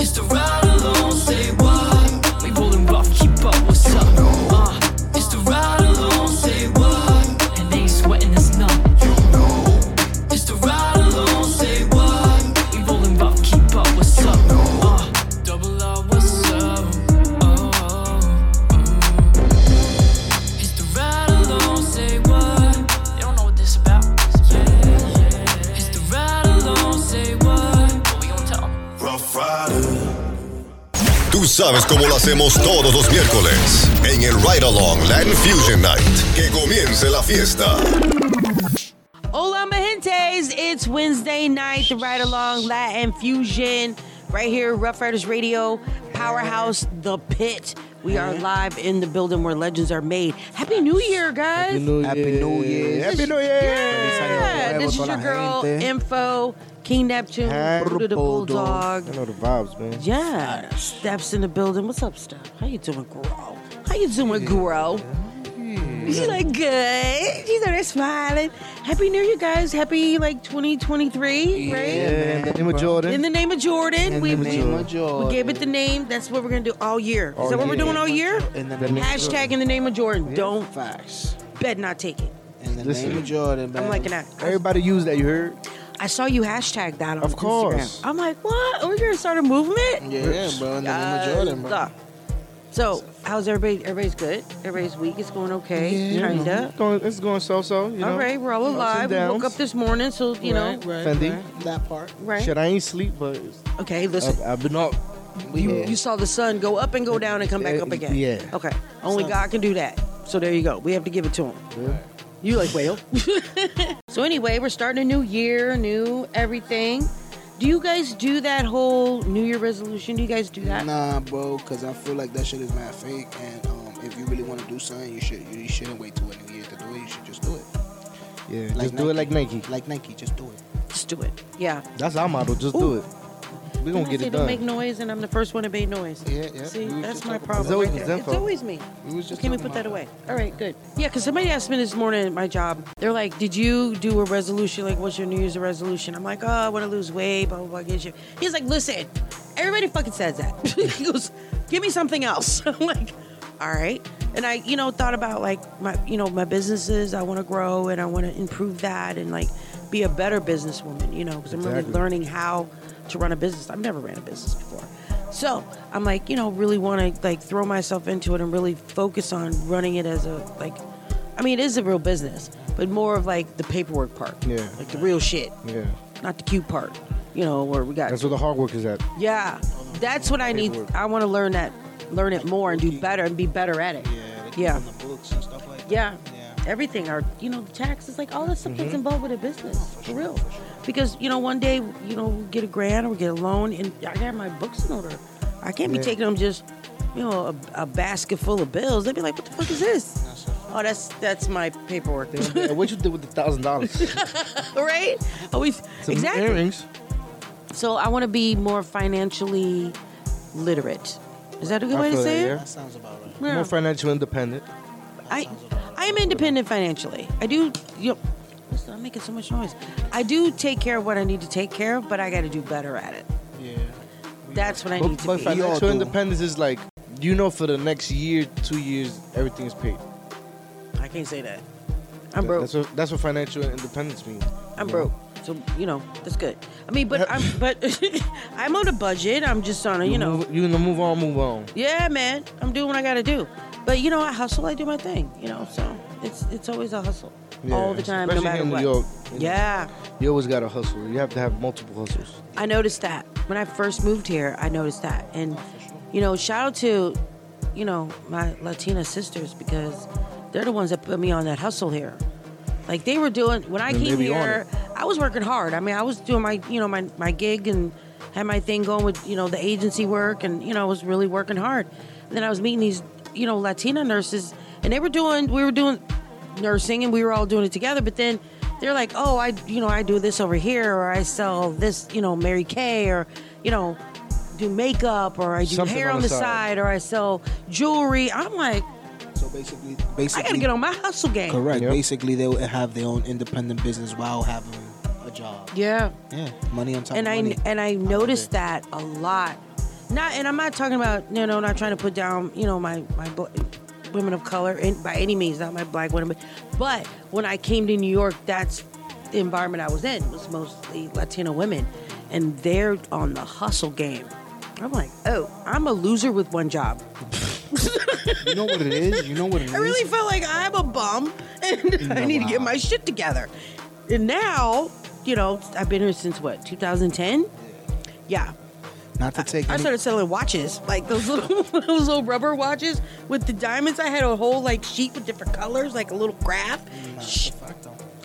It's the ride sabes cómo lo hacemos todos los miércoles en el Ride Along Latin Fusion Night. Que comience la fiesta. Hola, my. It's Wednesday night, the Ride Along Latin Fusion, right here, Rough Riders Radio, Powerhouse, The Pit. We are live in the building where legends are made. Happy New Year, guys. Happy New Happy New Year. Happy New Year. Yeah, this is your girl. Info, King Neptune, Hey. Buddha the Bulldog. I know the vibes, man. Yeah, Steps in the building. What's up, Steph? How you doing, Grow? How you doing, Grow? She's like good. She's over there smiling. Happy New Year, guys. Happy like 2023, right? Yeah, man. The name of Jordan. In the name of Jordan, In we, the name of Jordan. we gave it the name. That's what we're gonna do all year. Is All that what we're year. doing all year? In the The name name- Hashtag in the name of Jordan. Don't Facts. bet not take it. In the Listen. name of Jordan, man. I'm liking that. Everybody use that, you heard? I saw you hashtag that on Of course. Instagram. I'm like, what? Are We're gonna start a movement? Yeah, bro. In the name of Jordan, bro. Uh, So, how's everybody? Everybody's good. Everybody's week is going okay. Yeah. Kinda. It's going, it's going so-so, you know? All right, we're all alive. We woke up this morning, so you know, Right, right, Fendi. right. That part. right? Shit, I ain't sleep, but Okay, listen. I've, I've been up. We You, you saw the sun go up and go down and come back Uh, up again. yeah. Okay. Only God can do that. So there you go. We have to give it to him. You like whale. so anyway, we're starting a new year, new everything. Do you guys do that whole New Year resolution? Do you guys do that? Nah, bro, because I feel like that shit is mad fake. And um, if you really want to do something, you should you shouldn't wait till a new year to do it. You should just do it. Yeah, Like just do it like Nike. Like Nike, just do it. Just do it. Yeah. That's our motto. Just do it. We gonna get it don't make noise, and I'm the first one to make noise. Yeah, yeah. See, We that's my problem. It's always right there. It's always me. We was just Can we put that away? All right, good. Yeah, because somebody asked me this morning at my job. They're like, "Did you do a resolution? Like, what's your New Year's resolution?" I'm like, "Oh, I want to lose weight." Blah blah blah. Get you. He's like, "Listen, everybody fucking says that." he goes, "Give me something else." I'm like, "All right." And I, you know, thought about like my, you know, my businesses. I want to grow and I want to improve that and like be a better businesswoman. You know, because I'm really learning how to run a business. I've never ran a business before. So I'm like, you know, really want to like throw myself into it and really focus on running it as a like. I mean, it is a real business, but more of like the paperwork part. Yeah. Like the real shit, Yeah. not the cute part. You know, where we got. That's where the hard work is at. yeah, that's what I need. Paperwork. I want to learn that, learn it more and do better and be better at it. Yeah, Yeah. the books and stuff like that. Yeah. Yeah. Everything, our you know, taxes, like all that stuff Mm-hmm. gets involved with a business for real. Because you know, one day you know, we get a grant or we get a loan, and I got my books in order. I can't be Yeah. taking them just, you know, a, a basket full of bills. They'd be like, "What the fuck is this?" Oh, that's that's my paperwork, Yeah, what you did with the thousand dollars? right? Oh, Always Some exactly. earrings. So I want to be more financially literate. Is that a good I way to say that, it? yeah. That sounds about right. Yeah. More financially independent. I I am independent financially. I do. You know, listen, I'm making so much noise. I do take care of what I need to take care of, but I got to do better at it. Yeah. That's what I need But, to but be. financial do. independence is like, you know, for the next year, two years, everything is paid. I can't say that. I'm broke. That's what that's what financial independence means. I'm you know? broke. So you know that's good. I mean, but I'm but I'm on a budget. I'm just on a you know. move, you gonna move on, move on. Yeah, man. I'm doing what I got to do. But you know, I hustle. I do my thing. You know, so it's it's always a hustle Yeah, all the time, no matter in what. New York. you know, Yeah. you always gotta hustle. You have to have multiple hustles. I noticed that when I first moved here. I noticed that, and you know, shout out to you know my Latina sisters because they're the ones that put me on that hustle here. Like they were doing when I And came here, I was working hard. I mean, I was doing my you know my my gig and had my thing going with you know the agency work, and you know I was really working hard. And then I was meeting these you know Latina nurses, and they were doing we were doing nursing, and we were all doing it together. But then they're like, oh, I you know I do this over here, or I sell this you know Mary Kay, or you know do makeup, or I do Something hair on on the the side. side, or I sell jewelry. I'm like, So basically, basically, I gotta get on my hustle game. Correct. Yep. Basically, they would have their own independent business while having a job. Yeah. Yeah, money on top and of I money. and I noticed that a lot Not, and I'm not talking about, you know, not trying to put down, you know, my my bl- women of color in, by any means, not my black women. But when I came to New York, that's the environment I was in was mostly Latino women, and they're on the hustle game. I'm like, oh, I'm a loser with one job. You know what it is? You know what it is? I really felt like I'm a bum and I need to get my shit together. And now, you know, I've been here since what, 2010? Yeah. Not to take I any- started selling watches, like those little those little rubber watches with the diamonds. I had a whole like sheet with different colors, like a little graph. Shh.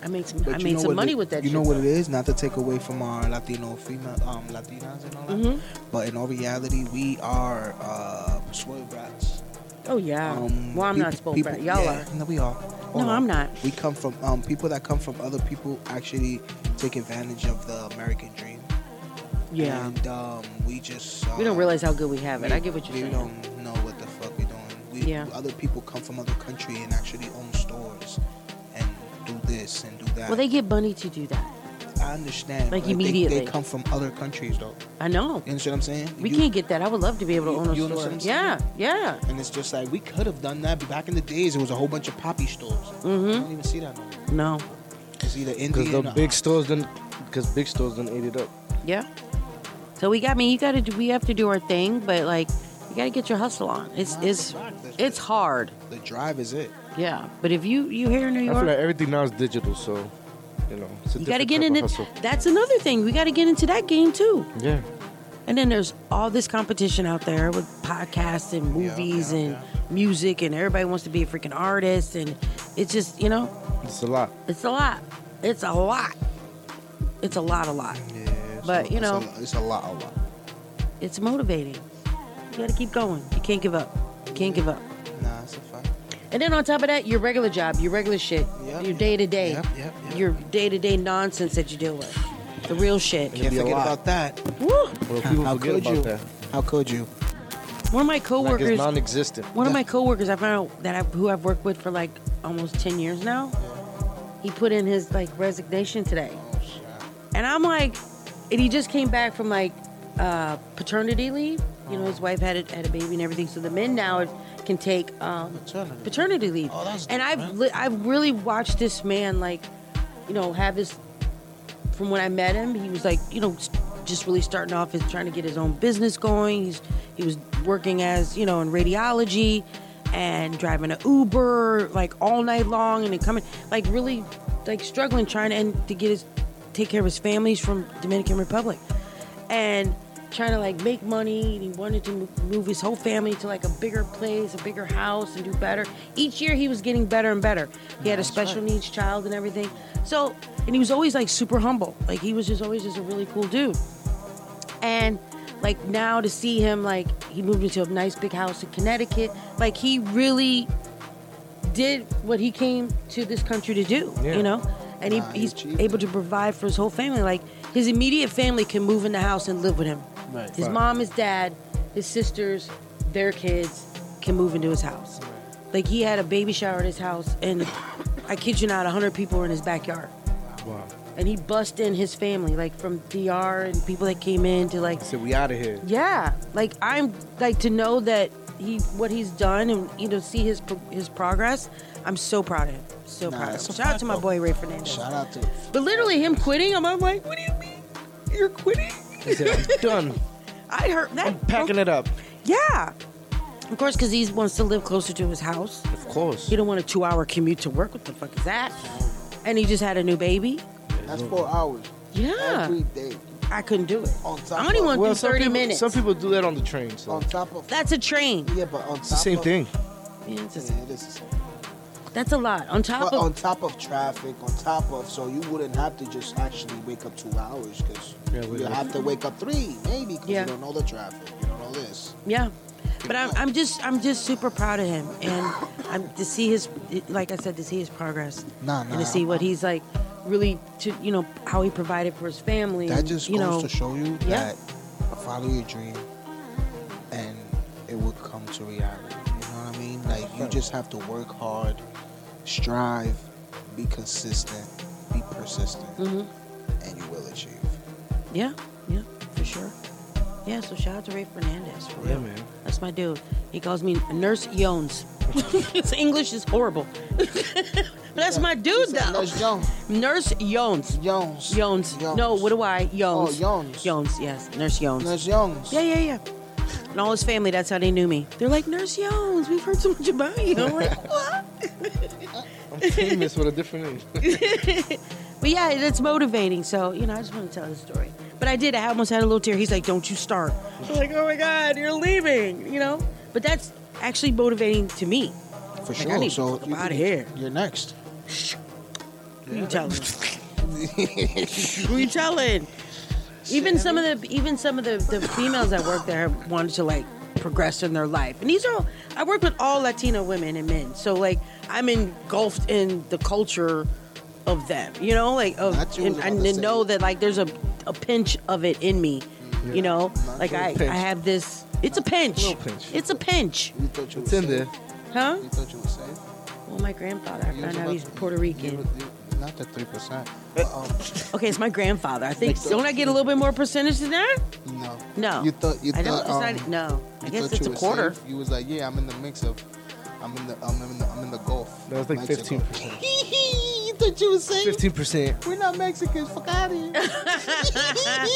I made some. But I made some money it- with that. You know what though. it is? Not to take away from our Latino female, um, Latinas and all that. Mhm. But in all reality, we are uh, spoiled brats. Oh yeah. Um, well, I'm peop- not spoiled people- brat. Y'all yeah, are. No, we are. Hold No, on. I'm not. We come from um, people that come from other people actually take advantage of the American dream. Yeah. And um, we just uh, We don't realize how good we have it. I get what you're we saying. don't know what the fuck we're doing. We, Yeah. Other people come from other country and actually own stores and do this and do that. Well, they get money to do that. I understand. Like but they- immediately. They, come from other countries though. I know. You understand what I'm saying? We You- can't get that. I would love to be able to you- own a you store. understand what I'm Yeah, yeah. And it's just like we could have done that, but back in the days it was a whole bunch of poppy stores. I Mm-hmm. don't even see that no more. No. It's either Because the or- big stores didn't. Because big stores didn't eat it up. Yeah. So we got me. You got to. We have to do our thing, but like, you got to get your hustle on. It's Nah, it's fact, it's hard. The drive is it. Yeah. But if you you here in New I feel York, like everything now is digital, so you know. It's a you got to get into. That's another thing. We got to get into that game too. Yeah. And then there's all this competition out there with podcasts and movies yeah, and yeah. music, and everybody wants to be a freaking artist, and it's just you know, It's a lot. it's a lot. It's a lot. It's a lot, a lot. Yeah. It's But, a- you it's know- a, it's a lot, a lot. It's motivating. You got to keep going. You can't give up. You can't give up. Nah, it's a fact. And then on top of that, your regular job, your regular shit, Yep. your day to day, Yep, yep, yep. your day to day nonsense that you deal with, the real shit. Can't forget about that. Woo! Well, people How forget could about you? that. How could you? One of my coworkers, it's non-existent. one of my coworkers, I found out that I've, who I've worked with for like almost ten years now. He put in his like resignation today, Oh shit. and I'm like, and he just came back from like uh, paternity leave. You know, his wife had a, had a baby and everything, so the men now can take um, Paternity. paternity leave. Oh, that's and I've li- I've really watched this man like, you know, have his. From when I met him, he was like, you know, just really starting off his trying to get his own business going. He's he was working as you know in radiology, and driving an Uber like all night long, and then coming like really like struggling trying to and to get his take care of his families from Dominican Republic, and trying to like make money. And he wanted to move his whole family to like a bigger place, a bigger house, and do better. Each year he was getting better and better. He had a special needs child and everything. So, and he was always like super humble. Like he was just always just a really cool dude. And like now to see him like he moved into a nice big house in Connecticut. Like he really did what he came to this country to do. Yeah. You know, and he, he's able to provide for his whole family. Like his immediate family can move in the house and live with him. Right. His mom, his dad, his sisters, their kids can move into his house. Like he had a baby shower at his house, and I kid you not, hundred people were in his backyard, Wow. and he bust in his family, like from DR and people that came in to like, So we out of here. yeah, like I'm like to know that he what he's done and you know see his his progress. I'm so proud of him. So Nah, proud of him. Shout out to my boy Ray Fernandez. Shout out to. But literally him quitting, I'm, I'm like, what do you mean? You're quitting? He said, I'm done. I heard that. I'm packing it up. Yeah. Of course, because he wants to live closer to his house. Of course. He don't want a two-hour commute to work. What the fuck is that? And he just had a new baby. That's four hours Yeah, every day. I couldn't do it. On top I only of- want to Well, do some 30 people, minutes. some people do that on the train. So On top of That's a train. yeah, but on top it's the same of, thing. Yeah, it's just- Yeah, it is the same. That's a lot. On top But of on top of traffic, on top of so you wouldn't have to just actually wake up two hours because Yeah, you have to wake up three maybe because Yeah. you don't know the traffic, you don't know this. yeah. But I'm, I'm just I'm just super proud of him, and I'm to see his like I said to see his progress, Nah, and to see what he's like really to you know how he provided for his family. That and, just you goes know to show you Yeah. that follow your dream and it will come to reality. You know what I mean? Like you just have to work hard, strive, be consistent, be persistent, Mhm. and you will achieve. yeah yeah for sure. Yeah, so shout out to Ray Fernandez. For Yeah, real. man. That's my dude. He calls me Nurse Jones. His English is horrible. but that's my dude, though. Nurse Jones. Nurse Jones. Jones. Jones. Jones. No, what do I? Jones. Oh, Jones. Jones, yes. Nurse Jones. Nurse Jones. Yeah, yeah, yeah. And all his family, that's how they knew me. They're like, Nurse Jones, we've heard so much about you. I'm like, what? I'm famous with a different name. But yeah, it's motivating. So, you know, I just want to tell the story. But I did. I almost had a little tear. He's like, don't you start. I'm like, oh my God, you're leaving, you know? But that's actually motivating to me. For Like, I sure. need to So get you outta can- here. You're next. Who you telling? Who you telling? Even some of the even some of the, the females that work there have wanted to like progress in their life. And these are all I work with all Latino women and men. So like I'm engulfed in the culture of them. You know, like of Not and, and to to know that like there's a, a pinch of it in me. Mm-hmm. You know? Like I, pinch. I have this it's a pinch. Little pinch. It's a pinch. You thought you It's were in there. Huh? You thought you were safe? Well my grandfather, I found out he's to- Puerto you Rican. were- you- Not the three percent. Um, Okay, it's my grandfather. I think don't I get a little bit more percentage than that? no. No. You thought you I don't. thought It's um, not. No. I you guess thought it's you a were quarter. safe? You was like, yeah, I'm in the mix of, I'm in the, I'm in the, I'm in the Gulf. That was like Mexico. 15%. you thought you were safe? 15%. We're not Mexicans. Fuck out of here.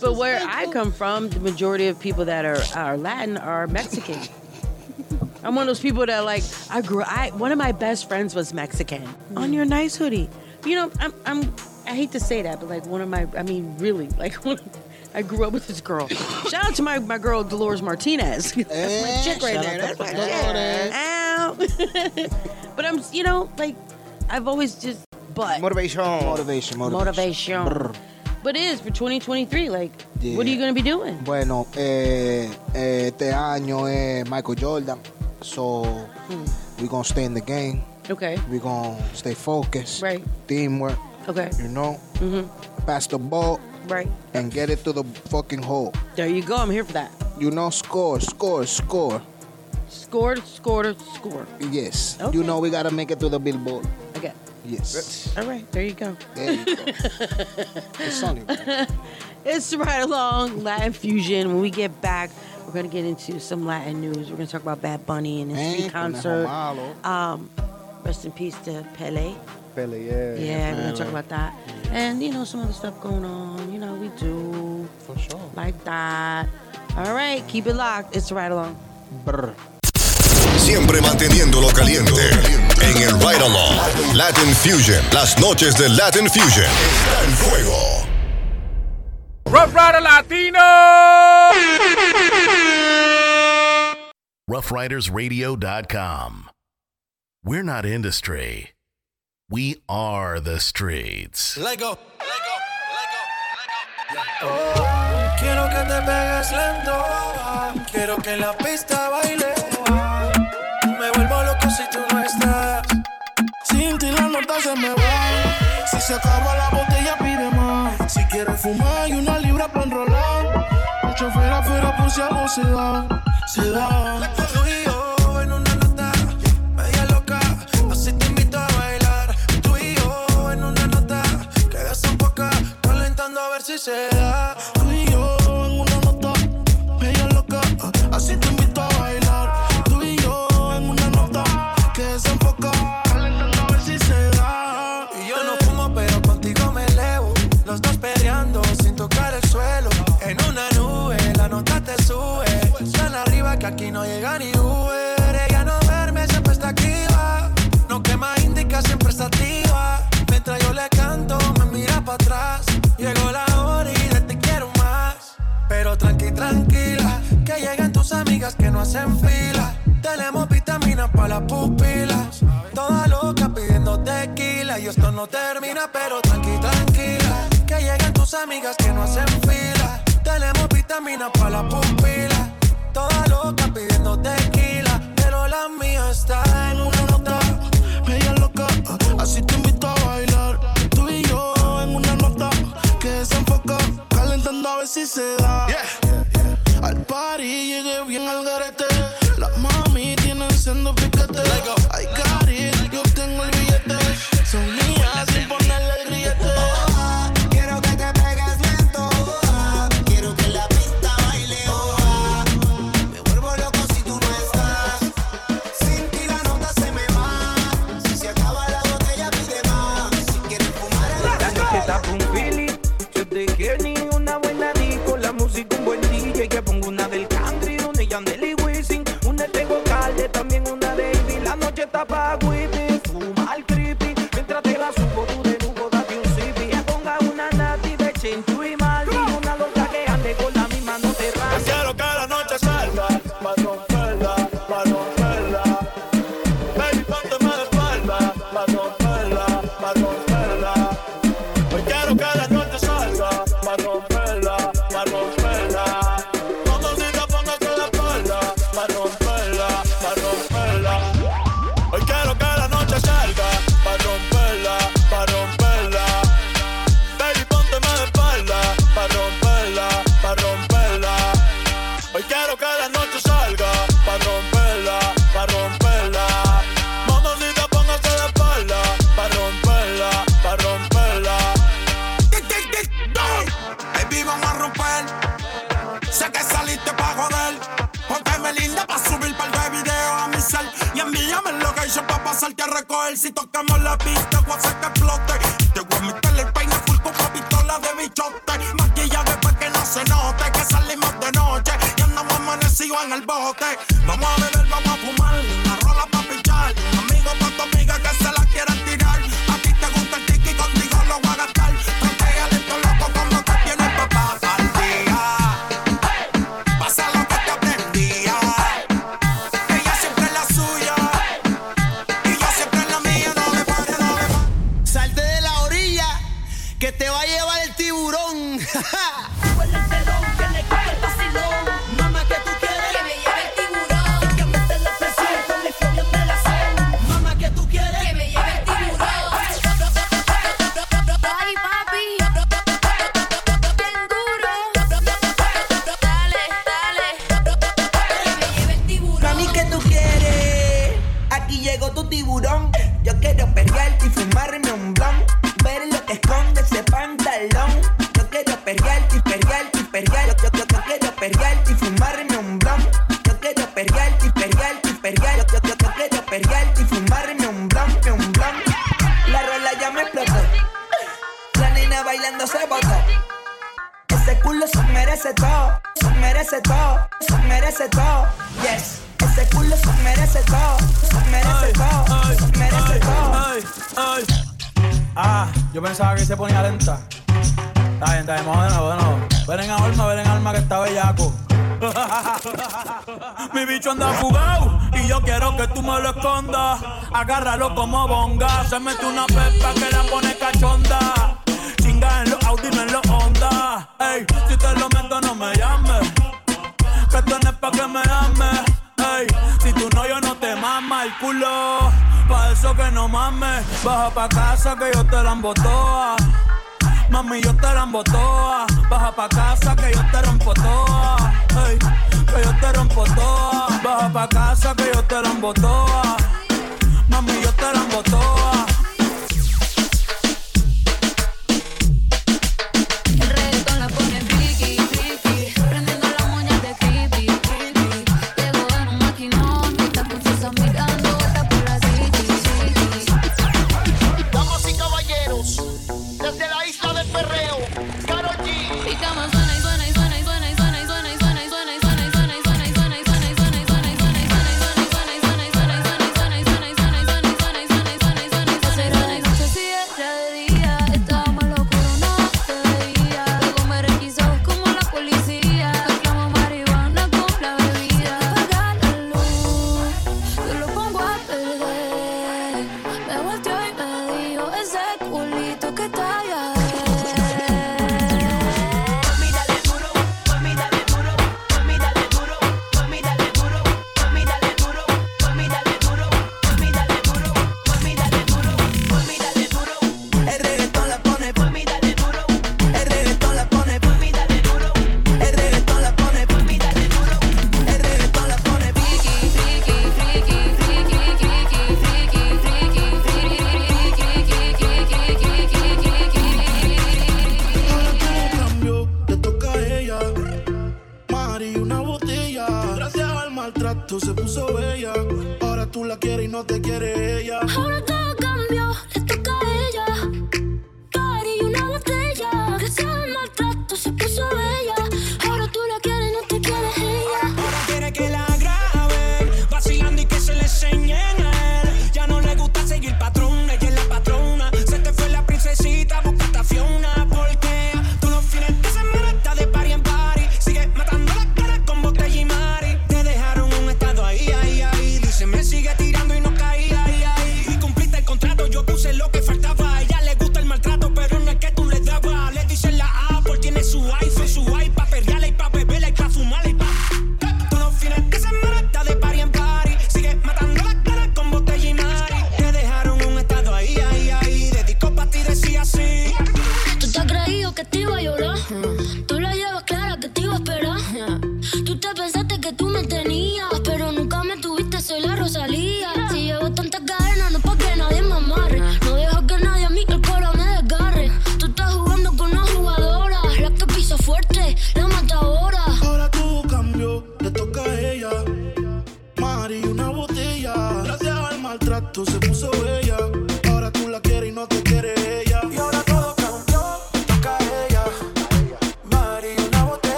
But where I come from, the majority of people that are are Latin are Mexican. I'm one of those people that like I grew. I one of my best friends was Mexican. On your nice hoodie, you know. I'm. I'm. I hate to say that, but like one of my. I mean, really, like one. I grew up with this girl. Shout out to my, my girl Dolores Martinez. That's my Eh, chick right shout there. That's my Dolores. chick. Ow. but I'm, you know, like I've always just. But Motivation. Motivation, motivation. motivation. But it is for 2023. Like, what are you gonna be doing? Bueno, eh, eh, este año es Michael Jordan. So, Hmm. we're to stay in the game. Okay. We're to stay focused. Right. Teamwork, Okay. you know. Mhm. Pass the ball Right. and get it to the fucking hole. There you go. I'm here for that. You know, score, score, score. Score, score, score. Yes. Okay. You know we got to make it to the billboard. Okay. Yes. All right. There you go. There you go. it's right. It's right along Latin fusion. When we get back, we're gonna get into some Latin news. We're gonna talk about Bad Bunny and his Eh, street concert. Um, rest in peace to Pele. Pele, yeah. Yeah, we're gonna talk about that. And you know some other stuff going on. You know we do For sure. like that. All right, keep it locked. It's right along. Brr. Siempre manteniéndolo caliente. En el Ride Along. Latin Fusion. Las noches de Latin Fusion. Está en fuego. Rough Rider Latino. roughridersradio.com. We're not industry. We are the streets. Quiero que te pegues lento. Quiero que en la pista baile. Me vuelvo loco si tú no estás. Sin ti la nota se me va. Si se acaba la botella, pide más. Si quieres fumar y una libra para enrolar. El chofer afuera por si algo se da. Se da. Tú y yo en una nota media loca. Así te invito a bailar. Tú y yo en una nota que desenfoca. Calentando a ver si se que no hacen fila. Tenemos vitaminas para las pupilas. Toda loca pidiendo tequila. Y esto no termina, pero tranqui, tranquila. Que lleguen tus amigas que no hacen fila. Tenemos vitaminas para las pupilas. Toda loca pidiendo tequila. Pero la mía está en una nota. Media loca, así te invito a bailar. Tú y yo en una nota que desenfoca. Calentando a ver si se da. Al party llegué bien al garete. Las mami tienen siendo piquete. tá pago e me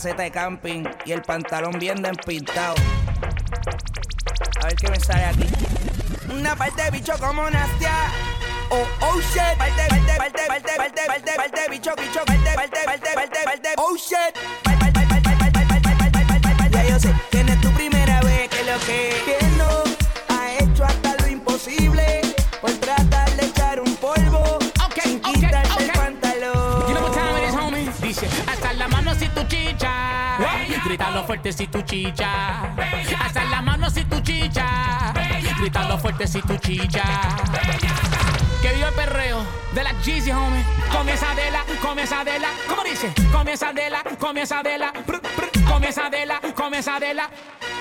caseta de camping y el pantalón bien despintado. A ver qué me sale aquí. Una parte de bicho como Nastia. Oh, oh shit. Parte, parte, parte, parte, parte, parte, parte, bicho, bicho, parte, parte, parte, parte, parte, oh shit. chicha. Hasta la mano si tú chicha. Gritando fuerte si tu chicha. Que viva el perreo de la Jeezy, homie. Comienza de la, comienza de la. ¿Cómo dice? Comienza de la, comienza de la. Brr, brr. Comienza de la, comienza de la.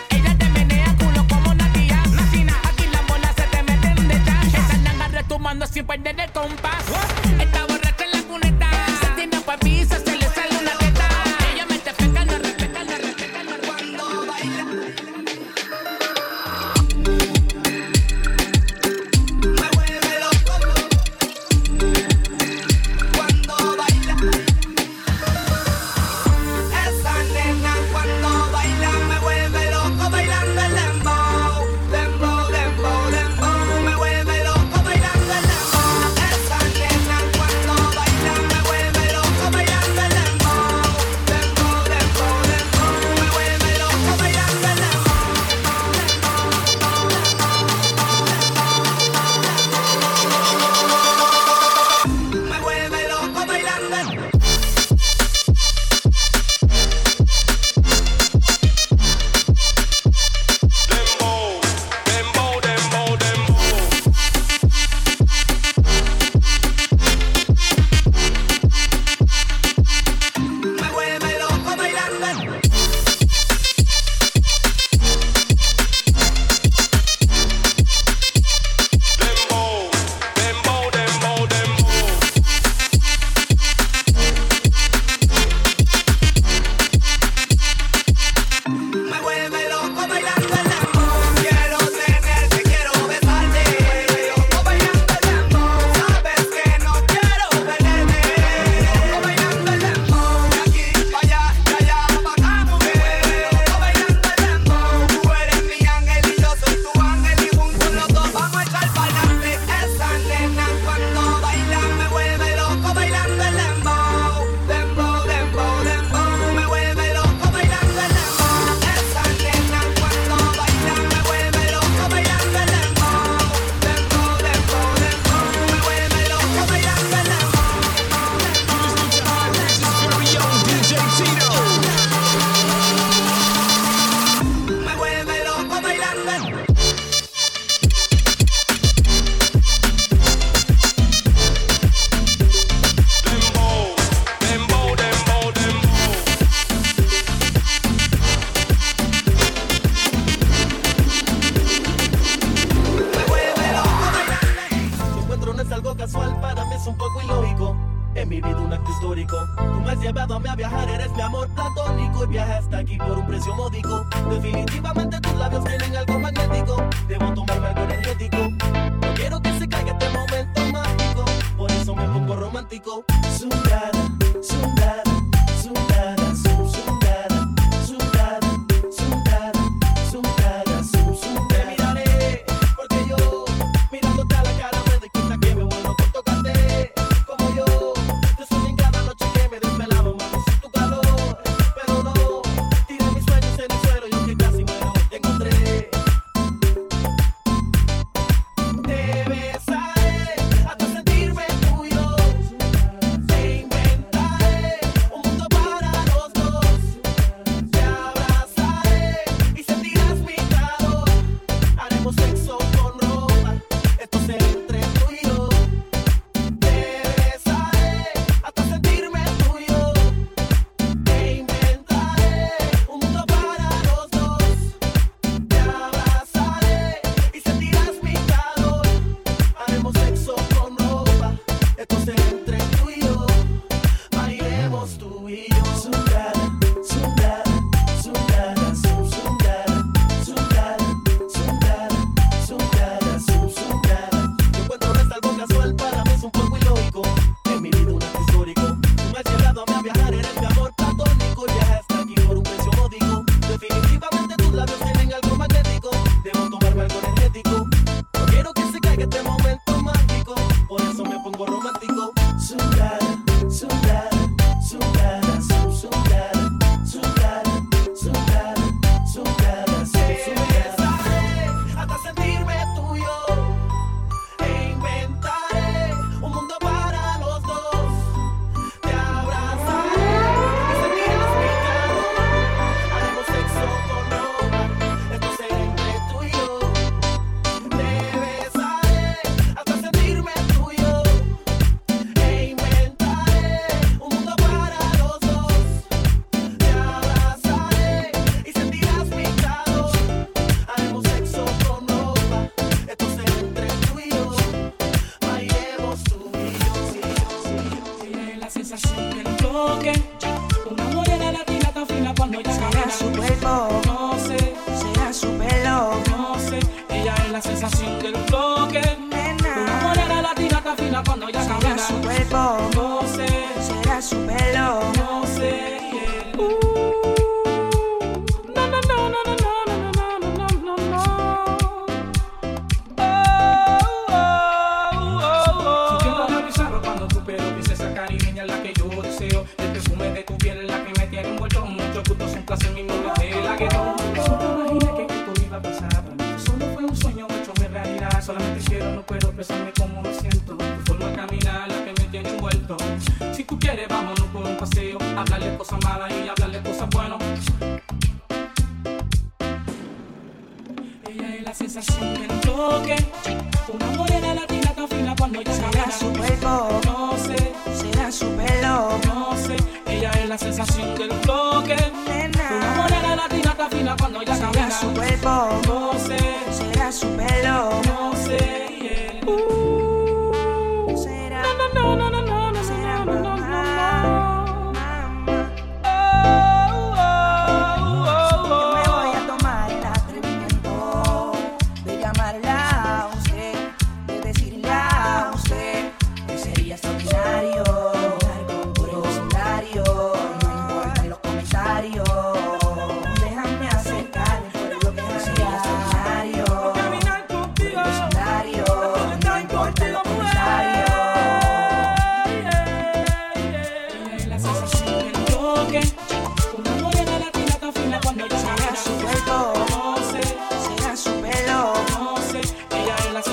Ella te menea culo como una tía. Aquí la bolas se te meten de chan. Esa nanga retumando sin perder el compás. Está borracha en la cuneta. Se tiene papisa,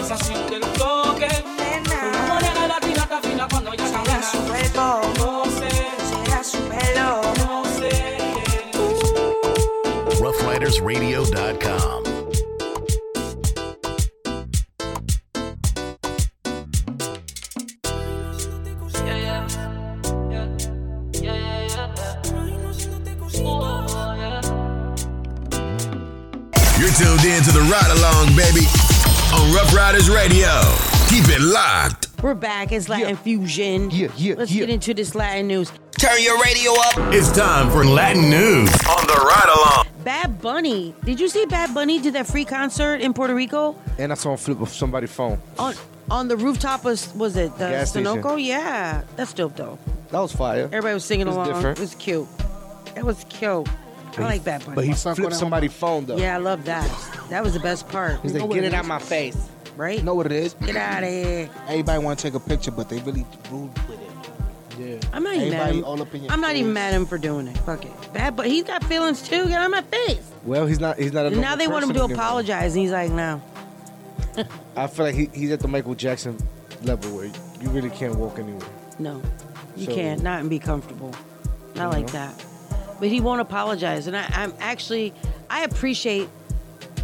sensación del toque. RoughRidersRadio.com We're back. It's Latin yeah. fusion. Yeah, yeah. Let's yeah. get into this Latin news. Turn your radio up. It's time for Latin news on the ride along. Bad Bunny. Did you see Bad Bunny do that free concert in Puerto Rico? And I saw him flip somebody's phone. On on the rooftop was was it the Gas Sunoco? Yeah, that's dope though. That was fire. Everybody was singing it was along. Different. It was cute. It was cute. I like that Bunny. But he flipped somebody's phone though. Yeah, I love that. That was the best part. He's like, get it out my face. Right? Know what it is? Get out of here. Everybody want to take a picture, but they really rude with it. Yeah. I'm not even mad. At Everybody him. all up in your I'm not even mad at him for doing it. Fuck it. Bad, but he's got feelings too. Get on my face. Well, he's not. He's not. A now they want him to anymore. apologize, and he's like, no. I feel like he, he's at the Michael Jackson level where you really can't walk anywhere. No, you So- can't. Not and be comfortable. Not like know? that. But he won't apologize, and I, I'm actually I appreciate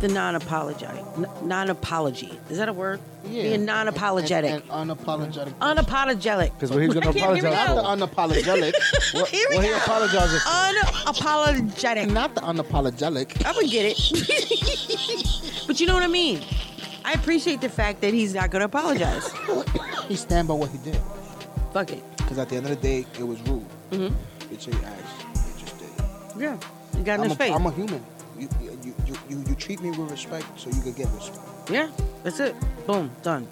the non-apology. N- Non-apology is that a word? Yeah. Being non-apologetic. And, and unapologetic. Unapologetic. 'Cause what he's gonna I can't hear apologize. Not the unapologetic. What, Here we what he go. apologizing for? Unapologetic. Not the unapologetic. I would get it. but you know what I mean? I appreciate the fact that he's not going to apologize. He stand by what he did. Fuck it. Because at the end of the day, it was rude. Mm-hmm. It's your acts. You just did. Yeah. You got in I'm his a, face. I'm a human. You, you, you, you, you treat me with respect so you can get respect. yeah, that's it. Boom, done.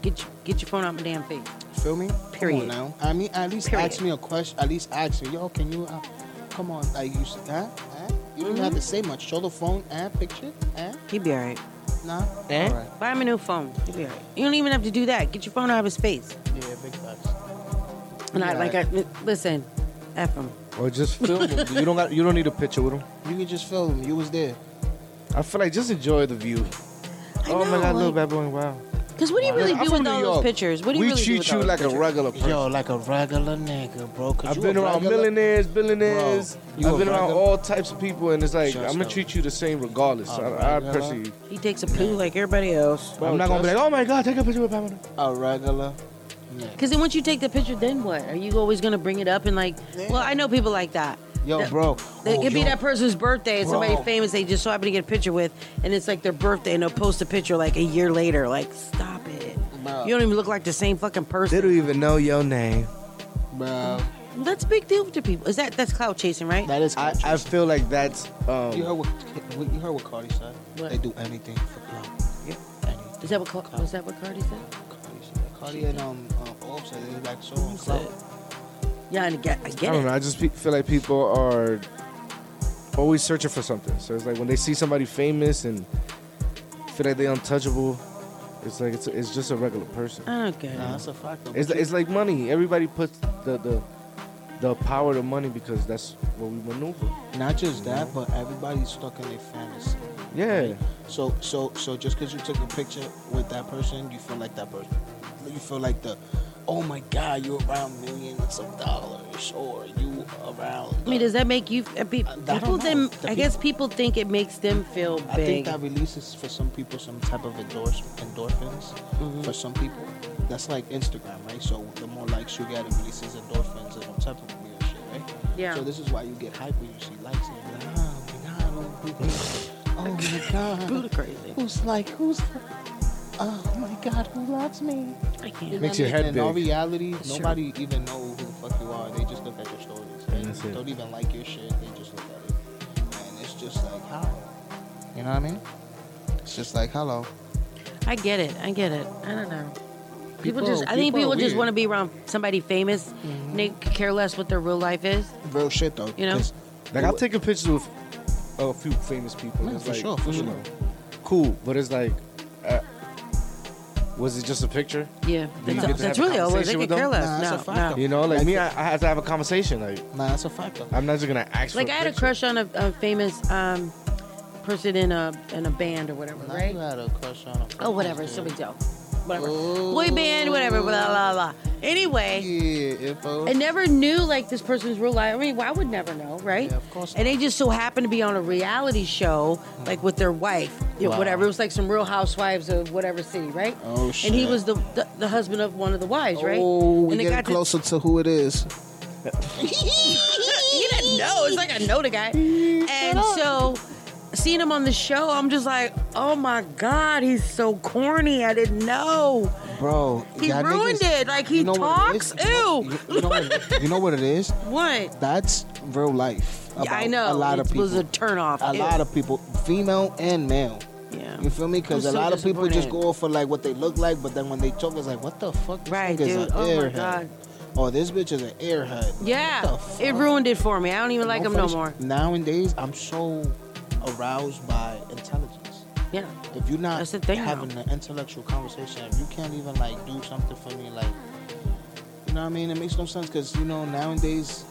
Get your, get your phone out of my damn face. Feel me? Period. Now. I mean, at least Period. ask me a question. At least ask me, yo, can you, uh, come on, like you, huh? huh? You don't Mm-hmm. have to say much. Show the phone and picture, eh? He'd be all right. Nah. Eh? All right. Buy him a new phone. He'd be all right. You don't even have to do that. Get your phone out of his face. Yeah, big facts. And I Yeah. like, I, listen, F him. Or just film him. You don't got. You don't need a picture with him. You can just film him. You was there. I feel like just enjoy the view. I oh my know, God, little like- bad boy! Wow. Because what do you really I'm do with New all York. those pictures? What do you we really do treat with you all those like a regular person. Yo, like a regular nigga, bro. I've you been around millionaires, billionaires. Bro, you I've been around all types of people, and it's like Just I'm gonna treat you the same regardless. a I, I regular- personally, He takes a poo like everybody else. I'm not gonna be like, oh my god, take a picture with Pamela. A regular. Because then once you take the picture, then what? Are you always going to bring it up and like, well, I know people like that. Yo, That- bro. Oh, it'd be that person's birthday and somebody Bro. famous they just so happen to get a picture with, and it's like their birthday, and they'll post a picture like a year later. Like, stop it. Bro. You don't even look like the same fucking person. They don't even know your name. Bro. That's a big deal to people. Is that that's clout chasing, right? That is. I, I feel like that's um, you heard what, what you heard what Cardi said? What? They do anything for clout. Yeah. Anything. Is that what Cla- was that what Cardi said? Cardi and um, um Offset, they like so on clout. Yeah, I get, I I don't it. know. I just fe- feel like people are always searching for something. So it's like when they see somebody famous and feel like they're untouchable, it's like it's it's just a regular person. I don't get it. Nah, that's a fact. though. It's But like, it's like money. Everybody puts the the the power to money because that's what we maneuver. not just that, but everybody's stuck in their fantasy. Yeah. So so so just because you took a picture with that person, you feel like that person. You feel like the, oh my God, you're around millions of dollars, or you around. I mean, does that make you? uh, pe- People then, The I guess people think it makes them feel big. I think that releases for some people some type of endorse, endorphins. Mm-hmm. For some people, that's like Instagram, right? So the more likes you get, it releases endorphins and all type of weird shit, right? Yeah. So this is why you get hype when you see likes and you're like, oh my god, oh my god, oh my god. Buddha crazy. Who's like, who's, oh my god, who loves me? I can't. You know Makes your head mean? In all reality, That's true. nobody even know who the fuck you are. They just look at your stories. They That's don't even like your shit. They just look at it, and it's just like how, you know what I mean? It's just like hello. I get it. I get it. I don't know. People, People- just, I think people are people just want to be around somebody famous. and They care less what their real life is. Real shit though. You know. Like I've taken pictures with a few famous people. Yeah, for like, sure, for sure. know, cool, but it's like, uh, was it just a picture? Yeah, Do you that's, get to that's have a really all. They conversation could care less. Nah, that's no, a fact, no. You know, like Like me, I, I have to have a conversation. Like Nah, that's a fact though. I'm not just gonna ask. Like for I a had a crush on a, a famous um, person in a in a band or whatever, Now right? you had a crush on a Oh, whatever. So big deal. Whatever. Oh. Boy band, whatever. Blah blah blah. Anyway, Yeah, uh, I never knew like this person's real life. I mean, well, I would never know, right? Yeah, of course Not. And they just so happened to be on a reality show, like with their wife, you know, whatever. It was like some Real Housewives of whatever city, right? Oh, shit! And he was the, the the husband of one of the wives, right? Oh, we and getting got to- closer to who it is. you didn't know. It's like I know the guy. And so seeing him on the show, I'm just like, oh my God, he's so corny. I didn't know. Bro, He ruined niggas- it. Like he you know talks. is? You know- Ew. You, know what? You know what it is? What? That's real life. Yeah, I know. A lot of people. was a turn off. a lot of people, female and male. Yeah. You feel me? Because I'm a so lot of people just go off for like what they look like, but then when they talk, it's like, what the fuck? This Right, dude. Oh my. God. Oh, this bitch is an airhead. Yeah, What the fuck? it ruined it for me. I don't even like him no more. Nowadays, I'm so aroused by intelligence. Yeah. If you're not That's the thing, having an intellectual conversation, if you can't even like do something for me, like, you know what I mean? It makes no sense because you know nowadays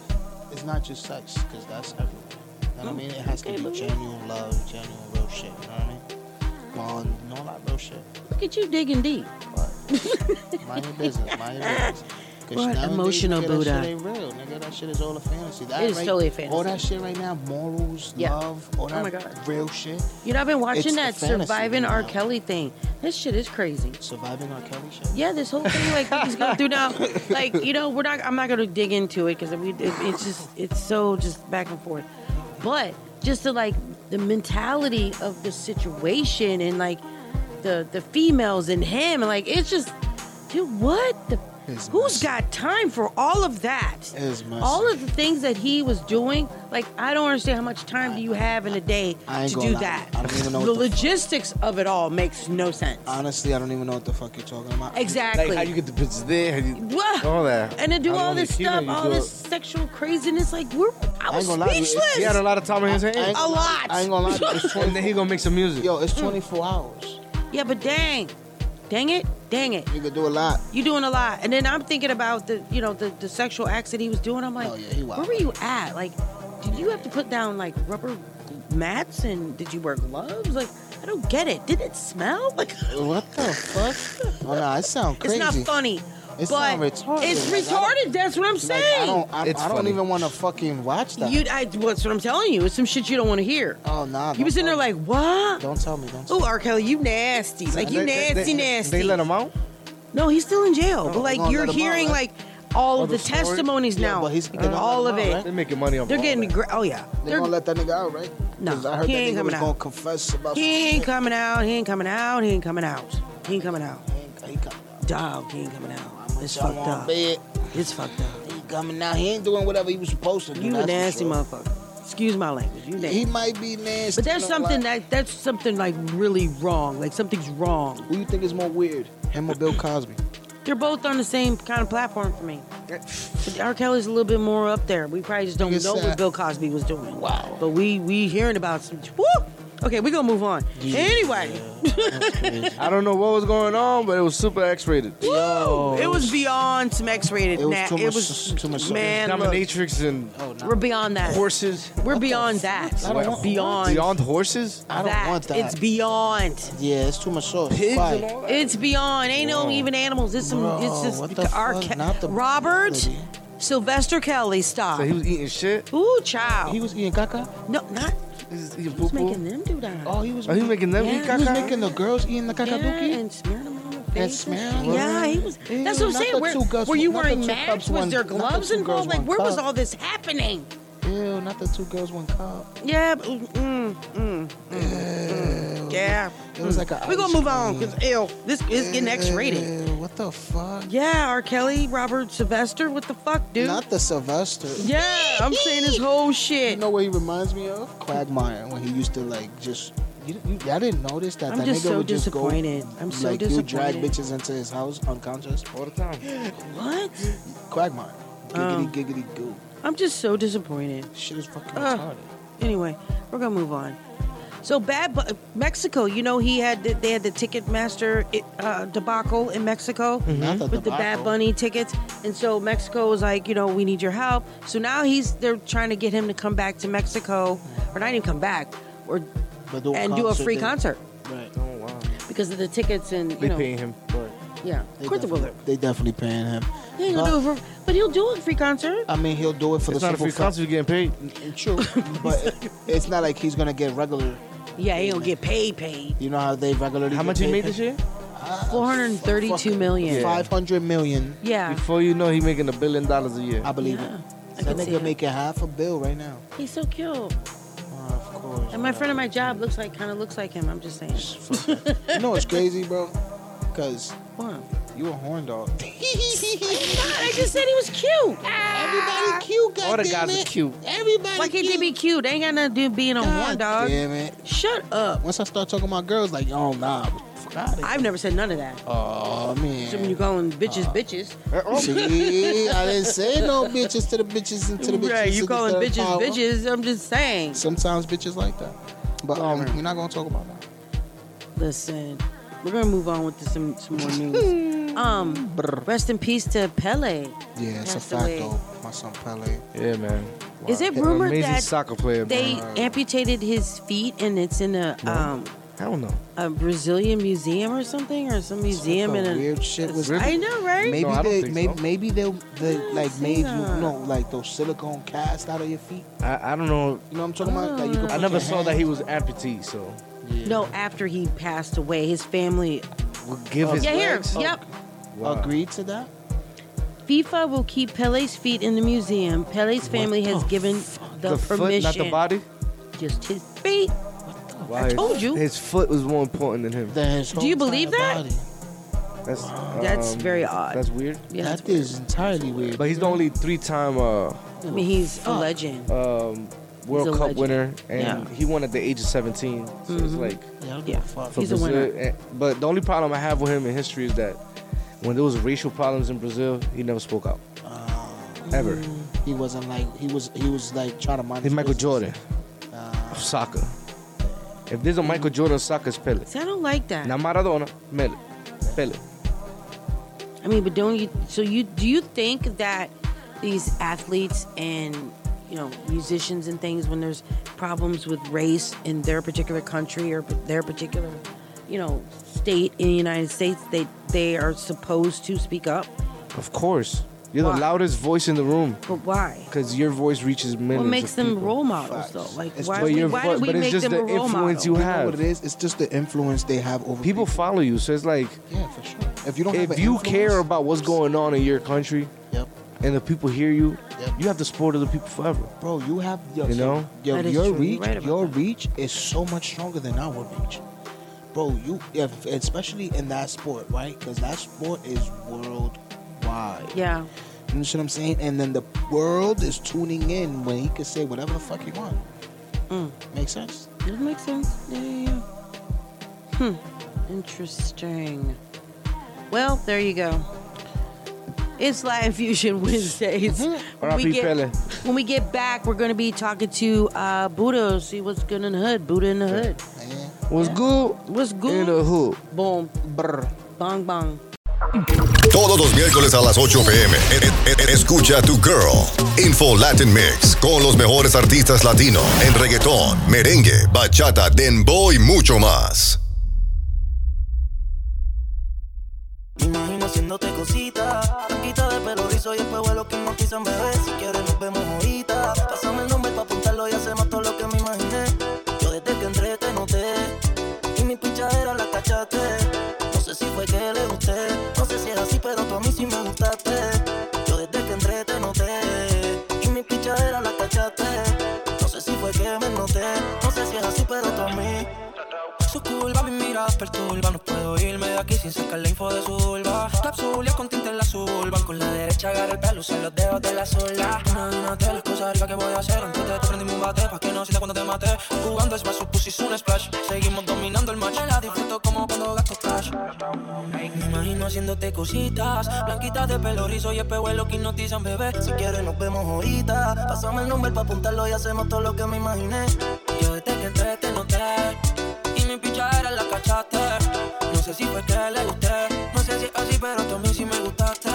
it's not just sex because that's everywhere. You know what I mean? It has to be genuine love, genuine real shit. You know what I mean? Well, no, not real shit. Look at you digging deep. Mind your business. Mind your business. What nowadays, emotional nigga, Buddha. That shit ain't real, nigga. That shit is all a fantasy. That It is right, totally a fantasy. All that shit right now, morals, Yeah. love, all Oh that my God. real shit. You know, I've been watching that surviving right R. Kelly thing. This shit is crazy. Surviving R. Kelly shit. Yeah, this whole thing like he's going through now. Like you know, we're not. I'm not going to dig into it because we. It, it's just. It's so just back and forth. But just to like the mentality of the situation and like the the females and him and like it's just, dude, what the. Who's got time for all of that? It's messy. All of the things that he was doing, like I don't understand how much time do you have in a day I ain't to gonna do lie. that. I don't even know the what the logistics of it all makes no sense. Honestly, I don't even know what the fuck you're talking about. Exactly. Like how you get the bitches there, how you, What? all that. and to do How all only this female stuff, you all do this it. sexual craziness, like we're I was ain't gonna lie to you, it's- speechless. He had a lot of time on his hands. I ain't A gonna lot. I ain't gonna lie. to you, It's 20, And then he gonna make some music. yo, it's 24 hours. Yeah, but dang, dang it, dang it, You could do a lot. You're doing a lot. And then I'm thinking about the, you know, the, the sexual acts that he was doing. I'm like, Oh, yeah, he where were you at? Like, did you have to put down like rubber mats and did you wear gloves? Like, I don't get it. Did it smell? Like, What the fuck? Oh no, it sound it's not funny. It but retarded. it's Like, retarded. That's what I'm Like, saying. I don't. I, It's I don't funny. even want to fucking watch that. You, I, what's what I'm telling you? It's some shit you don't want to hear. oh nah. You was in there like, what? Don't tell me. Don't. Oh, R. Kelly, you nasty. Like, you They- they- nasty, they- nasty. They let him out. No, he's still in jail. Oh, but like you're let him out, hearing right? like all Oh, of the, the testimonies Yeah, now. but he's- they're gonna all let of out, it. right? They're making money off. They're getting that. gra- oh yeah. They They're, gonna let that nigga out, right? No, I heard he that ain't nigga coming was out. gonna confess about. he ain't shit. coming out. He ain't coming out. He ain't coming out. He ain't coming out. He ain't, he coming out. Dog, he ain't coming out. It's fucked up. bed. It's fucked up. He coming out. He ain't doing whatever he was supposed to do. You a nasty sure. motherfucker. Excuse my language. You nasty. He might be nasty. but there's something lie. that that's something like really wrong. Like something's wrong. Who you think is more weird, him or Bill Cosby? They're both on the same kind of platform for me. But R. Kelly's a little bit more up there. We probably just don't know said- what Bill Cosby was doing. Wow. But we we hearing about some. Woo! Okay, we're gonna move on. Anyway, I don't know what was going on, but it was super X-rated. Yo, it was beyond some X-rated. It was na- too it much- was too much- man. Look, Dominatrix and Oh, nah. we're beyond that. horses. We're beyond that. I don't want- beyond Beyond horses? I don't that. want that. It's beyond. yeah, it's too much sauce. Pigs and all that? It's beyond. Ain't no even animals. It's some. Bro, it's just what the our fuck? Ke- Not the- Robert Sylvester Kelly. Stop. So he was eating shit? Ooh, child. He was eating caca. no, not. He's eating Who's making them do that? Oh, he was. Are you making them Yeah, eat he was making the girls eating the Yeah, and smearing them on their And face. smearing them? Yeah, he was. That's what I'm saying. the Where, were you wearing masks? cups, Was there gloves two involved? girls, Like, where was all this happening? Ew, not the two girls, one cup. Yeah, but, mm, mm, mm, mm, yeah. It was like a. We're gonna ice move on because ew, this is getting X-rated. What the fuck? Yeah, R. Kelly, Robert Sylvester, what the fuck, dude? Not the Sylvester. yeah, I'm saying this whole shit. You shit. know what he reminds me of? Quagmire when he used to like just. You, you, y'all didn't notice that I'm that just nigga so would just go. disappointed. I'm so like, he would drag disappointed. bitches into his house unconscious. All the time. What? Quagmire. Oh. Giggity giggity goo. I'm just so disappointed. Shit is fucking Ugh. retarded. Anyway, we're gonna move on. So bad, Bu- Mexico. You know he had the, they had the Ticketmaster uh, debacle in Mexico Not the with the Bad. Bunny tickets, and so Mexico was like, you know, we need your help. So now he's they're trying to get him to come back to Mexico, or not even come back, or But do and do a free there. concert Right. Oh, wow. because of the tickets and you They know, paying him. But yeah, They of course they will. definitely, they definitely paying him. He ain't gonna But- do it for, but he'll do a free concert. I mean, he'll do it for it's the not a simple free fact. concert. You're getting paid. Mm, true, but it- it's not like he's gonna get regular. Yeah, he gonna get paid, paid. You know how they regularly. How get much he paid? made this year? Four hundred thirty-two million. Five hundred million. Yeah, Before you know, he making a billion dollars a year. I believe Yeah, it. I That can see nigga it. making half a bill right now. he's so cute. Oh, of course. And my friend at my job looks like, kind of looks like him. I'm just saying. You know what's crazy, bro? Cause What? you a horn dog. I'm. I I just said he was cute. Everybody cute, All the goddamn guys are cute. Everybody Why can't cute. they be cute? They ain't got nothing to do with being a one dog. Damn it. Shut up. Once I start talking about girls, like, oh nah, fuck out I've never said none of that. Oh man. So when you calling bitches bitches. See, I didn't say no bitches to the bitches and to the bitches. Right, you to calling bitches power. bitches. I'm just saying. Sometimes bitches like that. But um, we're not gonna talk about that. Listen, we're gonna move on with the, some some more news. um, rest in peace to Pele. Yeah, it's a fact away. though. My son Pele. Yeah, man. Is it rumored Amazing that soccer player, they man. amputated his feet and it's in a No. um Hell no. a Brazilian museum or something or some museum in a weird shit was. I know, right? Maybe No, I don't they, think maybe, so. maybe they'll they like made you, that. you know, like those silicone cast out of your feet. I, I don't know. You know what I'm talking about? Like you I never saw hand- that he was amputee, so No, after he passed away, his family. we'll give his yeah, here. legs. Yep. Wow. agreed to that. FIFA will keep Pele's feet in the museum. Pele's family has given the, The foot, permission. not the body. Just his feet. Wow, his- told you. His foot was more important than him. Then his Do you whole believe entire that? body. That's That's um, very odd. That's weird. Yeah, that's That is entirely weird. But he's the only three-time uh, I mean, he's a legend. um, World Cup legend. winner, and Yeah. he won at the age of 17. So it's Mhm. like Yeah, Yeah. give a fuck. He's a winner. and- but the only problem I have with him in history is that when there was racial problems in Brazil, he never spoke out. Ever. He wasn't like he was. He was like trying to mind. He's Michael. Jordan Uh, of soccer. If there's a Michael Jordan of soccer, it's Pele. See, I don't like that. Not Maradona, Mele. Pele. I mean, but don't you? So you do you think that these athletes and you know musicians and things, when there's problems with race in their particular country or their particular you know state in the United States, they they are supposed to speak up? Of course. You're Why? the loudest voice in the room But why? because your voice reaches millions. What makes of them people. role models though? Like It's why? But we- your why vo- did we but it's make just them the role influence model? you you know have. what it is? It's just the influence they have over People follow you, so it's like Yeah, for sure. If you don't if an you care about what's going on in your country Yep. And the people hear you, Yep. you have the support of the people forever. Bro, you have yo, You know? yo, your true. Reach, right your that. reach is so much stronger than our reach, bro. You, if, especially in that sport, right? Because that sport is worldwide. Yeah. You know what I'm saying? And then the world is tuning in when he can say whatever the fuck he want. Mm. Makes sense? Does it make sense? Yeah, yeah, yeah. Hmm. Interesting. Well, there you go. It's Latin Fusion Wednesdays. When R.I.P. we, get, when we get back, we're going to be talking to uh, Buddha, see what's good in the hood. Buddha in the hood. What's good? What's good? In the hood. Boom. Brr. Bang, bang. Todos los miércoles a las 8 pm. e- e- e- Escucha tu girl. Info Latin Mix. Con los mejores artistas latinos. En reggaetón, merengue, bachata, dembow y mucho más. Pero tú a mí sí me aquí sin sacar la info de su vulva. Capsulia con tinta en la suburban. Con la derecha agarra el pelo, usa los dedos de la sola. Imagínate las cosas ricas que voy a hacer. Antes de te prendimos un bate, pa' que no sienta cuando te mate. Jugando es pussy, es un splash. Seguimos dominando el match. Me la disfruto como cuando gasto cash. Me imagino haciéndote cositas, blanquitas de pelo rizo y espejuelo que hipnotizan, bebé. Si quieres nos vemos ahorita. Pásame el nombre para apuntarlo y hacemos todo lo que me imaginé. Yo desde que entré te noté y mi pichadera la cachaste. Sé si fue que le gusté, no sé si es así, pero tú a mí sí me gustaste.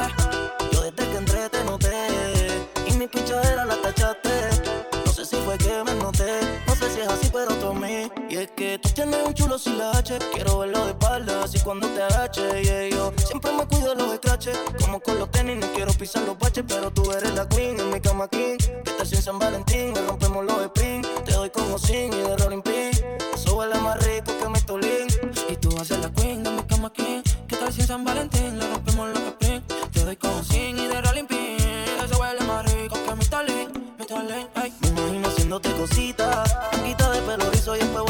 Yo desde que entré te noté y mi pichadera la cachaste. No sé si fue que me noté, no sé si es así, pero tú a mí. Y es que tú tienes un chulo sin la H, quiero verlo de espalda, así cuando te agaches. Y yo siempre me cuido los scratches, como con los tenis, no quiero pisar los baches, pero tú eres la queen en mi cama king. Que tal si en San Valentín, le rompemos los sprint, te doy como sin y de rolling pin. Eso huele más rico que tolín. Haces la queen de mi cama aquí. ¿Qué tal si en San Valentín le rompemos los spring? Te doy con sin y de rolling pin. Eso huele más rico que mi talín, mi talín, ay. Me imagino haciéndote cositas, blanquita de pelo rizo y espejuelo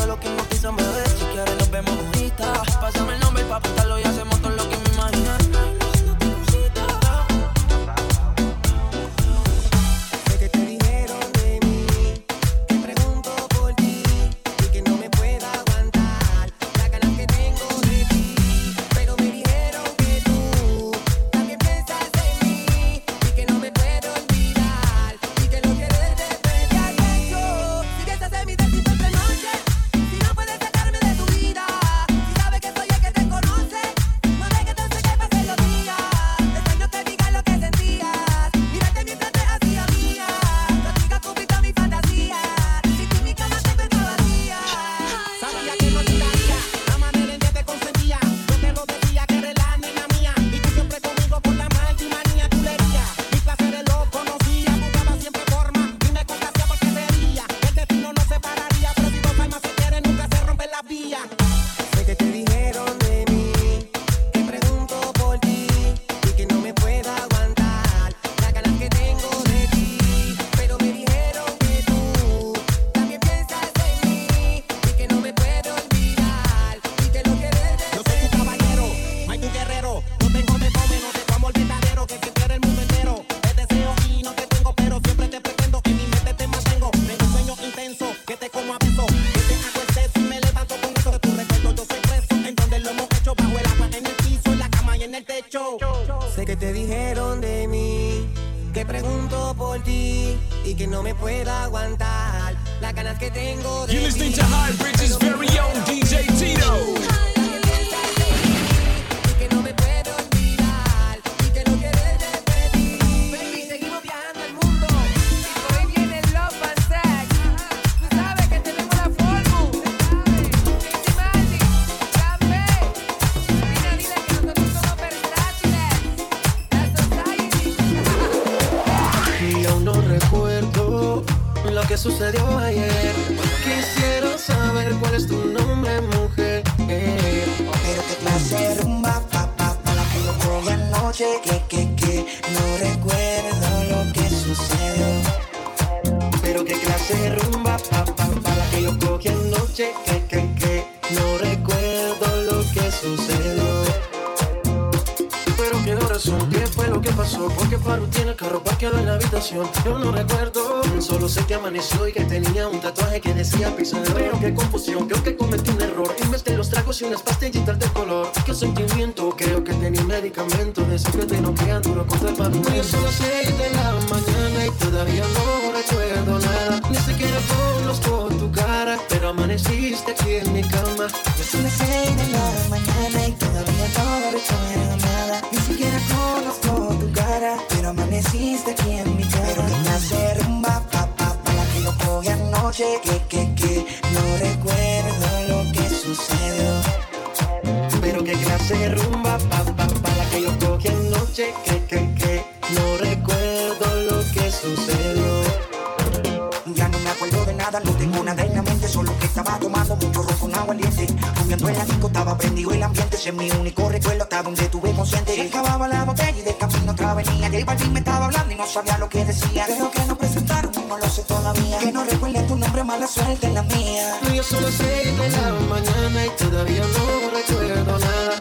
tengo nada en la mente, solo que estaba tomando mucho rojo con aguardiente. Rumbiando en la disco estaba prendido el ambiente, ese es mi único recuerdo hasta donde estuve consciente. Se acababa la botella y de camino otra venía. Y el Balvin me estaba hablando y no sabía lo que decía. Pero que nos presentaron y no lo sé todavía. Que no recuerde tu nombre, mala suerte en la mía. Yo solo sé que la mañana y todavía no recuerdo nada.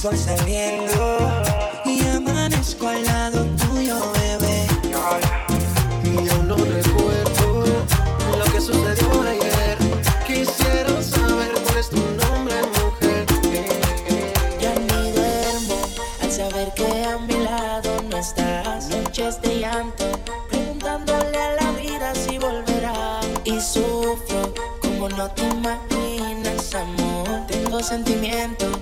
sol saliendo y amanezco al lado tuyo, bebé. Yo no recuerdo lo que sucedió ayer. Quisiera saber cuál es tu nombre, mujer. Ya ni duermo al saber que a mi lado no estás. Noches de llanto, preguntándole a la vida si volverá. Y sufro como no te imaginas, amor. Tengo sentimientos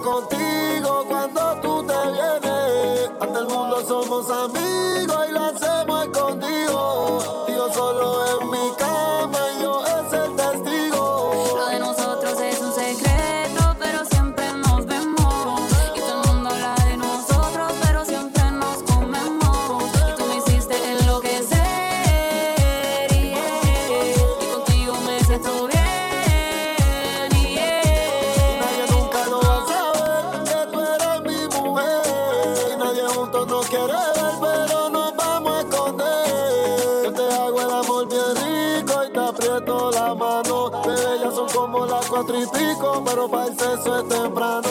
contigo. amanece temprano.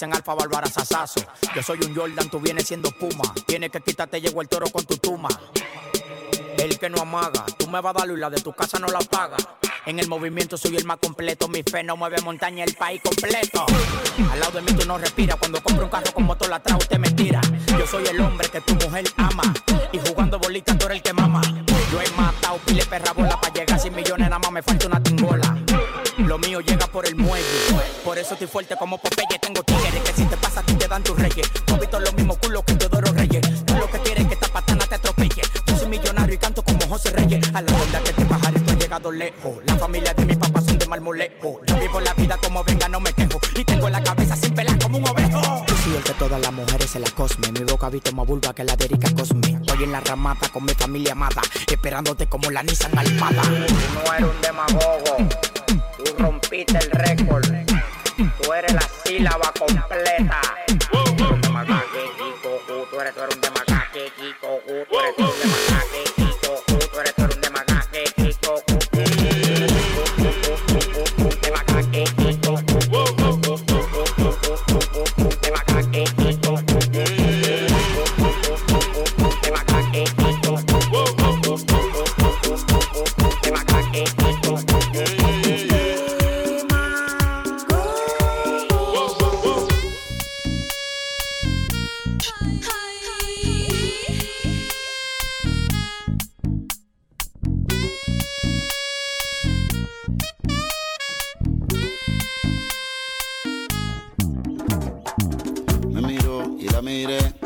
dicen Alfa Bárbara Sasazo. Yo soy un Jordan, tú vienes siendo Puma. Tienes que quitarte, llegó el toro con tu tuma. El que no amaga, tú me vas a dar luz, la de tu casa no la paga. En el movimiento soy el más completo, mi fe no mueve montaña, el país completo. Al lado de mí tú no respiras, cuando compro un carro con motor la trago, te me tira. Yo soy el hombre que tu mujer ama, y jugando bolita tú eres el que mama. Yo he matado pile perra bola, para llegar a 100 millones nada más me falta una tingola. Lo mío llega por el muelle, por eso estoy fuerte como Popeye, tengo La familia de mi papá son de marmolejo. Yo vivo la vida como venga, no me quejo. Y tengo la cabeza sin pelar como un ovejo. Yo soy el que todas las mujeres se la cosme. Mi boca viste más vulva que la de Erika Cosme. Estoy en la ramada con mi familia amada. Esperándote como la Nissan Almada. No era un demagogo made it.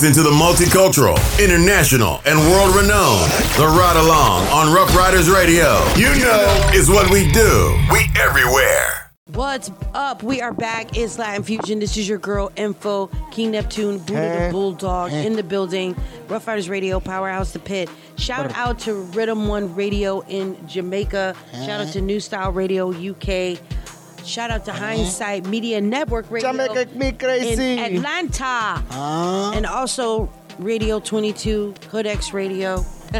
Ves. You're to the multicultural, international, and world renowned The Ride Along on Rough Riders Radio. You know is what we do. We everywhere. What's up? We are back. It's Latin Fusion. This is your girl, Info, King Neptune, Buddha Hey. the Bulldog Hey. in the building. Rough Riders Radio, Powerhouse The Pit. Shout out to Rhythm One Radio in Jamaica. Shout out to New Style Radio UK. Shout out to Hindsight Media Network Radio Jamaica me crazy. in Atlanta. Ah. And also Radio 22, Hood X Radio.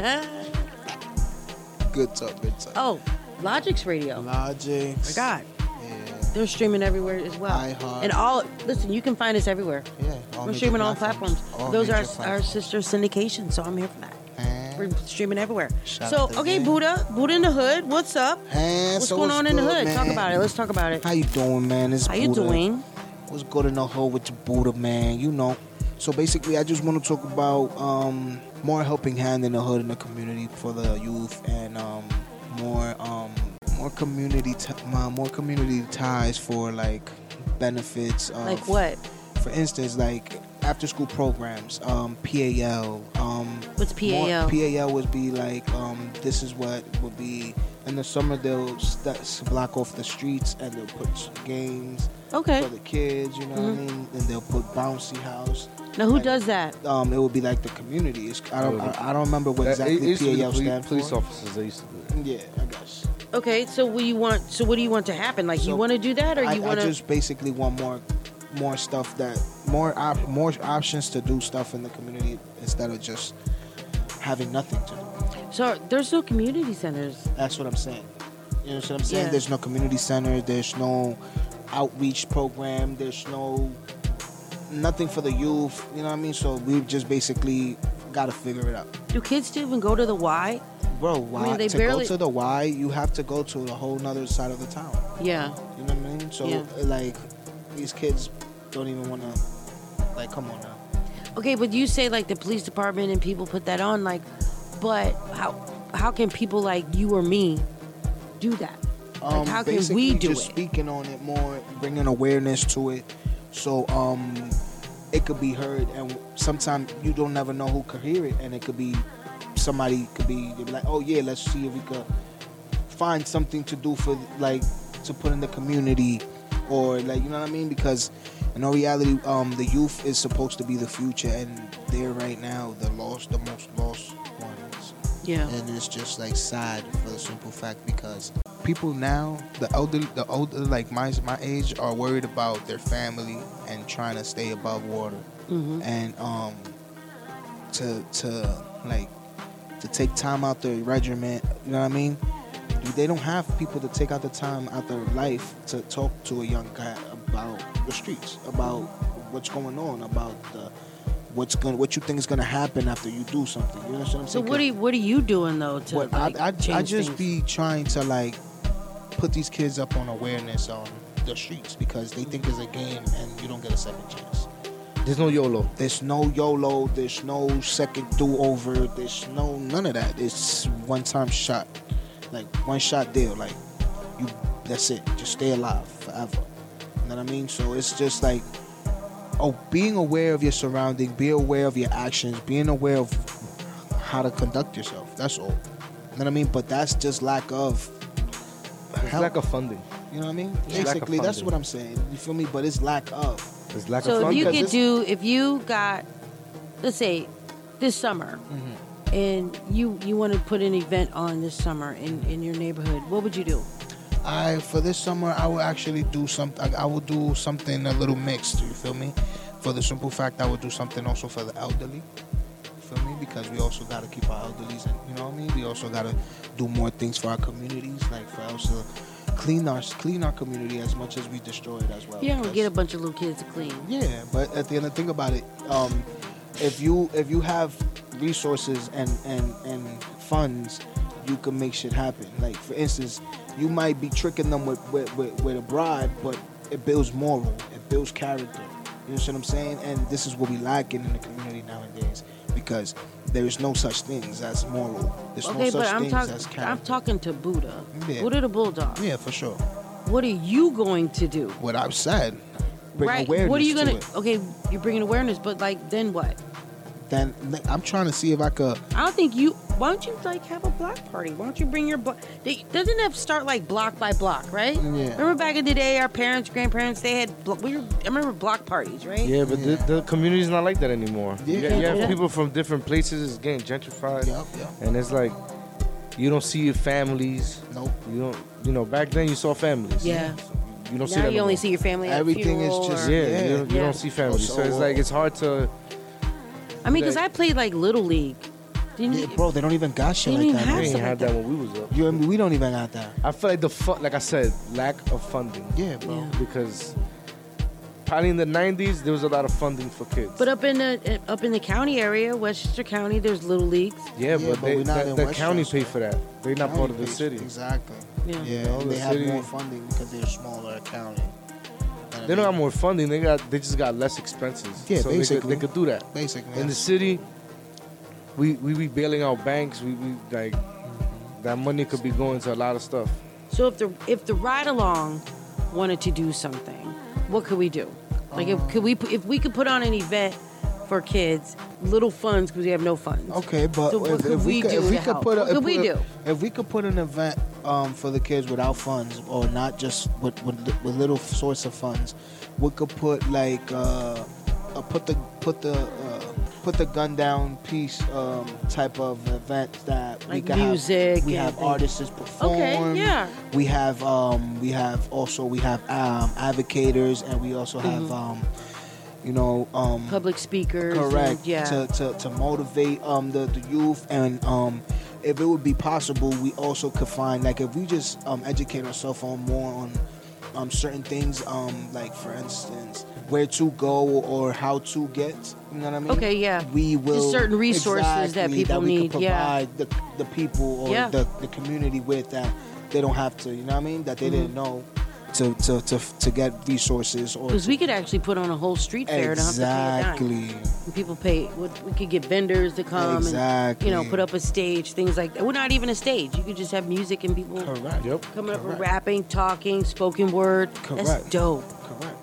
Good talk, good talk. oh, Logic's Radio. Logic. Forgot. They're streaming everywhere as well. iHeart. And all listen, you can find us everywhere. Yeah, We're streaming on all platforms. platforms. All Those are major our, our sister syndications, so I'm here for that. We're streaming everywhere. Shout so okay. Buddha, Buddha in the hood. What's up? Hey, What's so going what's on in the good, hood? Talk about it. Let's talk about it. How you doing, man? It's How you doing? What's good in the hood with your Buddha, man? You know. So basically, I just want to talk about um, more helping hand in the hood in the community for the youth and um, more um, more community t- more community ties for like benefits. Of, Like what? For instance, like after school programs, um, PAL. Um, What's more- PAL? PAL would be like um, this is what would be in the summer they'll st- block off the streets and they'll put games Okay. for the kids. You know what I Mhm. mean? And they'll put bouncy house. Now who Like, does that? Um, it would be like the community. It's, I don't. I, I don't remember what That- exactly it used to be the PAL police- stands police for. officers. They used to do Yeah, I guess. Okay, so what do you want? So what do you want to happen? Like you want to do that, or I, you want to? just basically want more, more stuff that more op, more options to do stuff in the community instead of just having nothing to do. So there's no community centers. That's what I'm saying. You know what I'm saying? Yeah. There's no community center. There's no outreach program. There's no nothing for the youth. You know what I mean? So we've just basically got to figure it out. Do kids still even go to the Y? Bro, why I mean, they to barely. go to the Y, you have to go to a whole nother side of the town. yeah. You know what I mean? So Yeah. like these kids don't even want to like come on now. Okay, but you say like the police department and people put that on, like, but how how can people like you or me do that? Like, how can Um, we do just it? speaking on it more, bringing awareness to it, so um, it could be heard. And sometimes you don't never know who could hear it, and it could be somebody could be, be like, oh yeah, let's see if we could find something to do for like to put in the community, or like you know what I mean? Because in all reality, um, the youth is supposed to be the future, and they're right now the lost, the most lost ones. Yeah. And it's just like sad for the simple fact because people now, the elder, the older, like my my age, are worried about their family and trying to stay above water, mm-hmm. and um, to to like to take time out their regiment. You know what I mean? They don't have people to take out the time out their life to talk to a young guy about the streets, about what's going on, about the what's going, what you think is going to happen after you do something. You know what I'm So what are you, what are you doing though to What like, I, I, change I just things? be trying to like put these kids up on awareness on the streets because they think it's a game and you don't get a second chance. There's no YOLO. There's no YOLO. There's no second do over. There's no none of that. It's one time shot, like one shot deal. Like you, that's it. Just stay alive forever. You know what I mean? So it's just like, oh, being aware of your surrounding, be aware of your actions, being aware of how to conduct yourself. That's all. You know what I mean? But that's just lack of. It's help. lack of funding. You know what I mean? It's Basically, that's what I'm saying. You feel me? But it's lack of. It's lack so of if you could do, if you got, let's say, this summer, Mm-hmm. and you you want to put an event on this summer in in your neighborhood, what would you do? I for this summer I will actually do something. I will do something a little mixed. You feel me? For the simple fact, I will do something also for the elderly. You feel me? Because we also got to keep our elderlies, and you know what I mean. We also got to do more things for our communities, like for us to clean our clean our community as much as we destroy it as well. Don't because- get a bunch of little kids to clean. yeah, but at the end of the thing about it, um, if you if you have resources and and and funds, you can make shit happen. Like for instance, you might be tricking them with with, with, with a bribe, but it builds moral, it builds character. You know what I'm saying? And this is what we lacking in the community nowadays because there is no such things as moral. There's okay, no such I'm things talking. as character. I'm talking to Buddha. Yeah. Buddha the bulldog. Yeah, for sure. What are you going to do? What I've said, bring right. awareness What are you to gonna? it. Okay, you're bringing awareness, but like, then what? Then I'm trying to see if I could. I don't think you. Why don't you like have a block party? Why don't you bring your block? They, doesn't have start like block by block, right? Yeah. Remember back in the day, our parents, grandparents, they had. blo- We were, I remember block parties, right? Yeah, but The, the community's not like that anymore. You, Yeah. got- you have Yeah. people from different places. It's getting gentrified. Yep, yep. And it's like you don't see your families. Nope. You don't. You know, back then you saw families. Yeah. You don't see now that you no only more. see your family at Everything is just- or- Yeah, Yeah. You, don't, you Yeah. don't see families. So, So, it's like it's hard to. I mean, because I played like little league. Didn't Yeah, you? bro, they don't even got shit They like don't that. even bro. We have ain't something had like that when we was up. You and me, we don't even got that. I feel like the fun, like I said, lack of funding. Yeah, bro. Yeah. Because probably in the '90s there was a lot of funding for kids. But up in the eh, up in the county area, Westchester County, there's little leagues. yeah, Yeah, but, but they, we're not the, in the county Westchester. pay for that. They're not part of the County city. Exactly. Yeah. Yeah, know, and the they have city- more funding because they're a smaller county. They don't have more funding. They got they just got less expenses. Yeah, so they could, basically. they could do that. Basically, In the city, we we be bailing out banks. We, we like that money could be going to a lot of stuff. So if the if the ride along wanted to do something, what could we do? Like if could we if we could put on an event for kids, little funds because we have no funds. Okay, but So if, if we we could, do if we could put, a, if we do? If we could put an event um, for the kids without funds, or not just with with, with little source of funds, we could put like uh, uh, put the put the uh, put the gun down piece um, type of event that we can music have. We and have things. artists perform. Okay, yeah. We have um, we have also we have um, advocators, and we also have Mhm. um, you know um, Public speakers. and- correct yeah. to, to, to motivate um the, the youth and um if it would be possible we also could find like if we just um educate ourselves on more on um certain things um like for instance where to go or how to get you know what I mean Okay, yeah. we will certain resources that exactly, people we need, could yeah. provide the, the people or Yeah. the, the community with that they don't have to you know what I mean that they Mhm. didn't know to to to, to get resources or Because we could actually put on a whole street fair and have to pay a dime. exactly And people pay. We we could get vendors to come Exactly. and you know put up a stage, things like that. We're well, not even a stage. You could just have music and people correct. Yep. coming up and rapping, talking, spoken word. Correct. That's Correct. dope. Correct.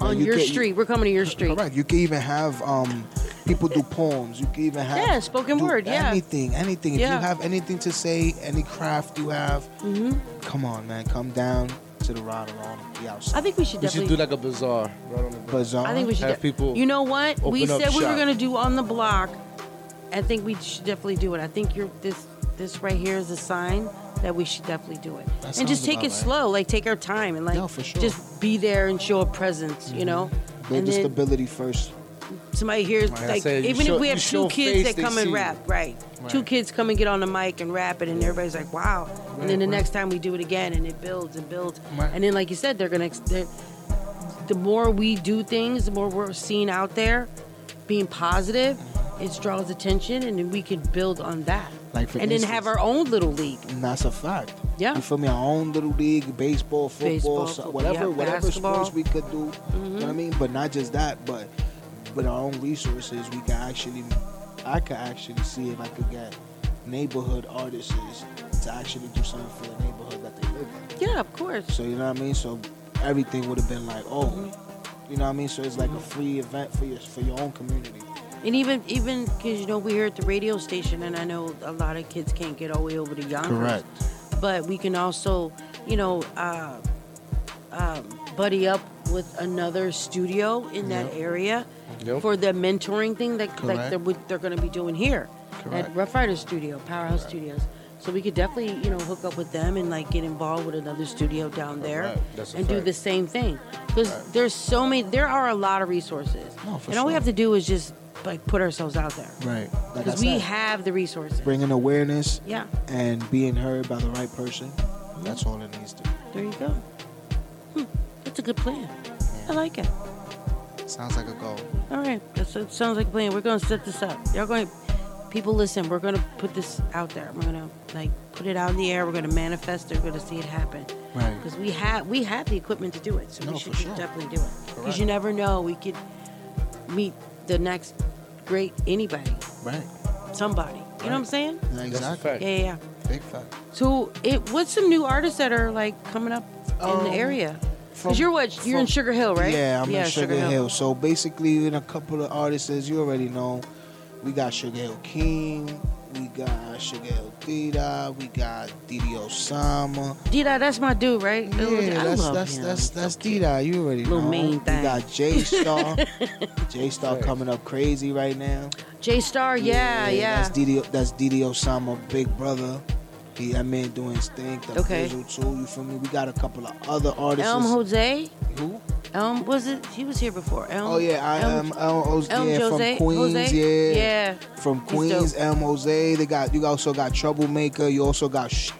On you your get- street, we're coming to your street. Correct. You can even have um people do poems. You can even have Yeah, spoken do word, yeah. anything, anything. If Yeah. you have anything to say, any craft you have, hmm come on, man, come down to the ride along, be outside. I think we should We should do like a bazaar right on the Bazaar. I think we should. have de- people. You know what? We open up said we were shop. gonna do on the block. I think we should definitely do it. I think you're this. This right here is a sign that we should definitely do it. That and just take about it right. slow. Like take our time and like No, for sure. just be there and show a presence. You mm-hmm. know. Build and the then stability first. Somebody hears Like like said, even show- if we have two kids that come and rap, right. Two kids come and get on the mic and rap it, and everybody's like, "Wow!" and then the next time we do it again, and it builds and builds, Right. and then like you said, they're gonna. They're, the more we do things, the more we're seen out there, being positive, it draws attention, and then we can build on that, Like for and then have our own little league. And that's a fact. Yeah. You feel me? Our own little league, baseball, football, Baseball, so- whatever, yeah, whatever basketball. Mm-hmm. sports we could do. You know what I mean? But not just that, but with our own resources, we can actually, I could actually see if I could get neighborhood artists to actually do something for the neighborhood that they live in. Yeah, of course. So you know what I mean? So everything would have been like, oh, Mm-hmm. you know what I mean? So it's like a free event for your for your own community. And even even because you know we're here at the radio station, and I know a lot of kids can't get all the way over to Yonkers. Correct. But we can also, you know, uh, um, buddy up with another studio in that area Yep. for the mentoring thing that like Correct. they're, they're going to be doing here Correct. at Rough Rider Studio, Powerhouse Studios. So we could definitely, you know, hook up with them and like get involved with another studio down there Correct. A and do the same thing. Because there's so many, there are a lot of resources, No, for and all we have to do is just like put ourselves out there Right. Like because we said, have the resources. bringing awareness Yeah, and being heard by the right person. That's all it needs to. be. there you go. Hmm, that's a good plan. I like it. Sounds like a goal. All right, that's, that sounds like a plan. We're gonna set this up. Y'all going, people, listen. We're gonna put this out there. We're gonna like put it out in the air. We're gonna manifest it. We're gonna see it happen. Right. Because we have we have the equipment to do it, so No, we should for sure. definitely do it. Because you never know, we could meet the next great anybody, Right. somebody. You know what I'm saying? Yeah, exactly. Yeah, yeah. yeah. Big fact. So, it what's some new artists that are like coming up in Um, the area? From- Because you're what? You're in Sugar Hill, right? Yeah, I'm in Sugar, Hill. So basically, in a couple of artists, as you already know, we got Sugar Hill King, we got Sugar Hill Tita, we got DD Osama. Dida, that's my dude, right? Yeah, I that's love that's him. that's that's Dida. You already know. Little know. main We thing. got J Star. J Star coming up crazy right now. J Star, yeah, yeah. That's DD. That's DD Osama, big brother. That man doing his thing. The Okay. Bizzle too. You feel me? We got a couple of other artists. Elm Jose. Who? Elm was it? He was here before. Elm. Oh yeah, I am. Um, Elm, Elm yeah, Jose- from Queens. Jose? Yeah, Yeah. From Queens. Elm Jose. They got. You also got Troublemaker. You also got sh-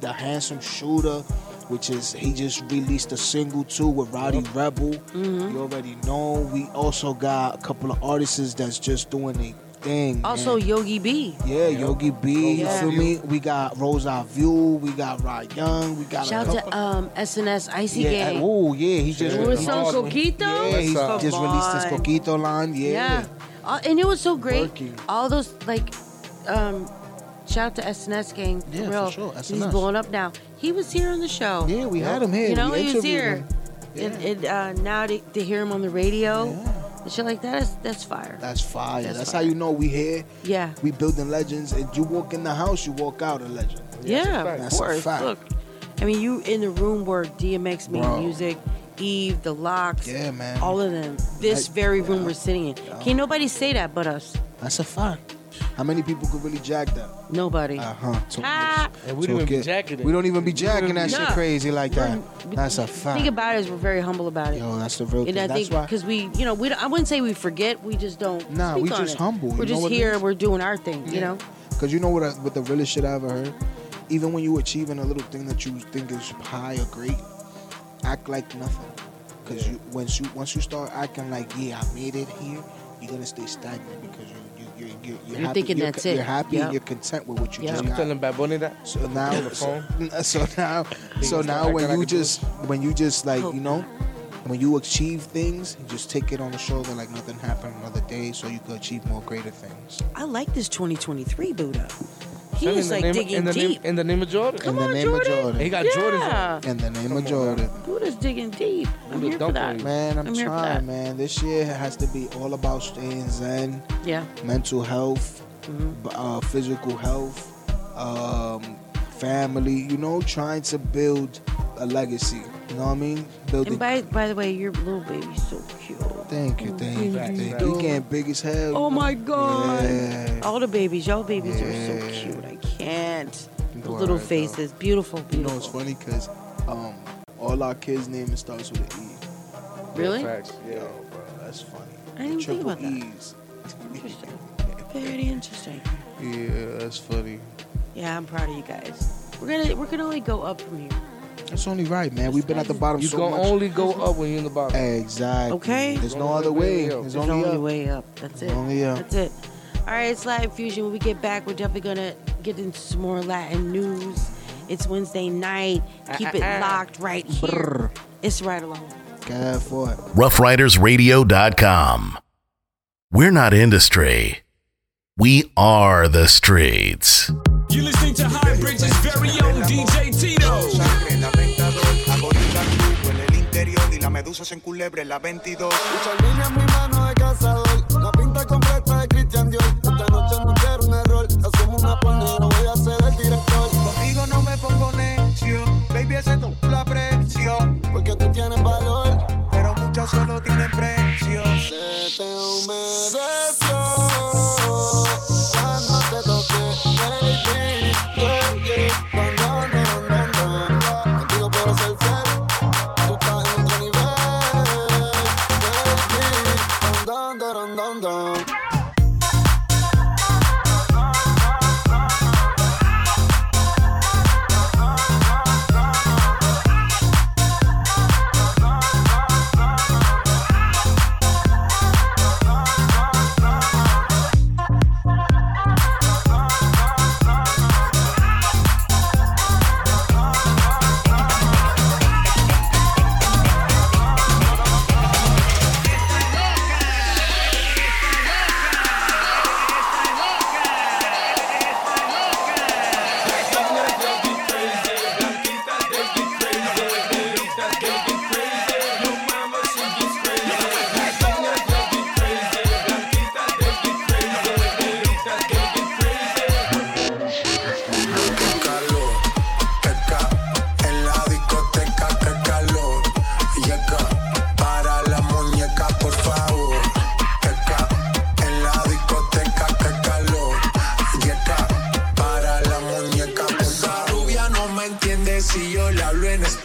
the Handsome Shooter, which is he just released a single too with Roddy Rebel. Mm-hmm. You already know. We also got a couple of artists that's just doing a thing. Also man. Yogi B. Yeah, Yogi B, you Yeah. feel me? We got Rosa View, we got Rod Young, we got Shout a out to um, SNS Icy yeah, Gang. oh yeah, he just With he some Coquito? Yeah, he just released his on. Coquito line. Yeah, Yeah. Uh, and it was so great. Working. All those like, um, shout out to SNS Gang. For Yeah, for real. sure, He's blowing up now. He was here on the show. Yeah, we had him here. You know, We he was here. him. And, and uh, now to, to hear him on the radio and shit like that, is, that's fire. That's fire. That's, That's how you know we here. Yeah. We building legends, and you walk in the house, you walk out a legend. Yeah, of That's a course. fact. Look, I mean, you in the room where DMX made Bro. music, Eve, the LOX, Yeah, man. all of them. This Like, very room we're sitting in. Can't nobody say that but us. That's a fact. How many people could really jack that? Nobody. Uh huh. Ah. And we don't even be jacking it. We don't even be jacking that shit crazy like that. That's a fact. Think about it as we're very humble about it. Yo, that's the real and. I That's think why. because we, you know, we don't- I wouldn't say we forget. We just don't. Nah, speak we on just it. humble, you We're know just what it here. is? We're doing our thing. You know. Because you know what, I, what the realest shit I ever heard? Even when you achieving a little thing that you think is high or great, act like nothing. Because you once you once you start acting like, yeah, I made it here, you're gonna stay stagnant you're, you're, You're happy, thinking you're, that's co- it. You're happy Yep. and you're content with what you Yep. just You got. telling Bad Bunny that? So now, On the so, phone? so now, so now when you a just when you just like you know, when you achieve things, you just take it on the shoulder like nothing happened another day, so you can achieve more greater things. I like this 2023 Buddha. He Son, is in the like name, digging in the deep. Name, in the name of Jordan. in the name of Jordan. He got Yeah. Jordans. In the name Come of on, Jordan. Buddha's digging deep. I'm Buddha here for that. Man, I'm, I'm here for trying, that. man. This year has to be all about staying zen, Yeah. mental health, Mm-hmm. uh, physical health, um, family. You know, trying to build a legacy. You know what I mean? Building. And by by the way, your little baby's so cute. thank you, thank you, Facts, thank facts. you. He getting big as hell. Oh my god. Yeah. All the babies, y'all babies are so cute. I can't. The You little alright, though. faces, beautiful, You know, it's funny because um, all our kids' name starts with an E. Really? Yeah. Yo, bro, that's funny. I didn't even think Triple about that. E's. Interesting. Very interesting. Yeah, that's funny. Yeah, I'm proud of you guys. We're gonna we're gonna only go up from here. That's only right, man. We've been at the bottom You so can much. only go up when you're in the bottom. Exactly. Okay. There's no other way. way. There's There's only, only up. way up. That's it. Only up. That's it. All right, it's Latin Fusion. When we get back, we're definitely gonna get into some more Latin news. It's Wednesday night. Keep it locked right here. Brr. It's right along. God for it. RoughRidersRadio.com. We're not industry. We are the streets. You listening to High Bridges' very own DJ Tito. Sangre, en el interior y la medusa se enculebre en la 22. Muchas líneas en mi mano de cazador. La pinta completa de Christian Dior. Esta noche no quiero un error. Hacemos una porno, voy a ser el director. Contigo no me pongo necio, baby, ese tú la presión. Porque tú tienes valor. Pero muchos solo tienen precio. Se te humedeció.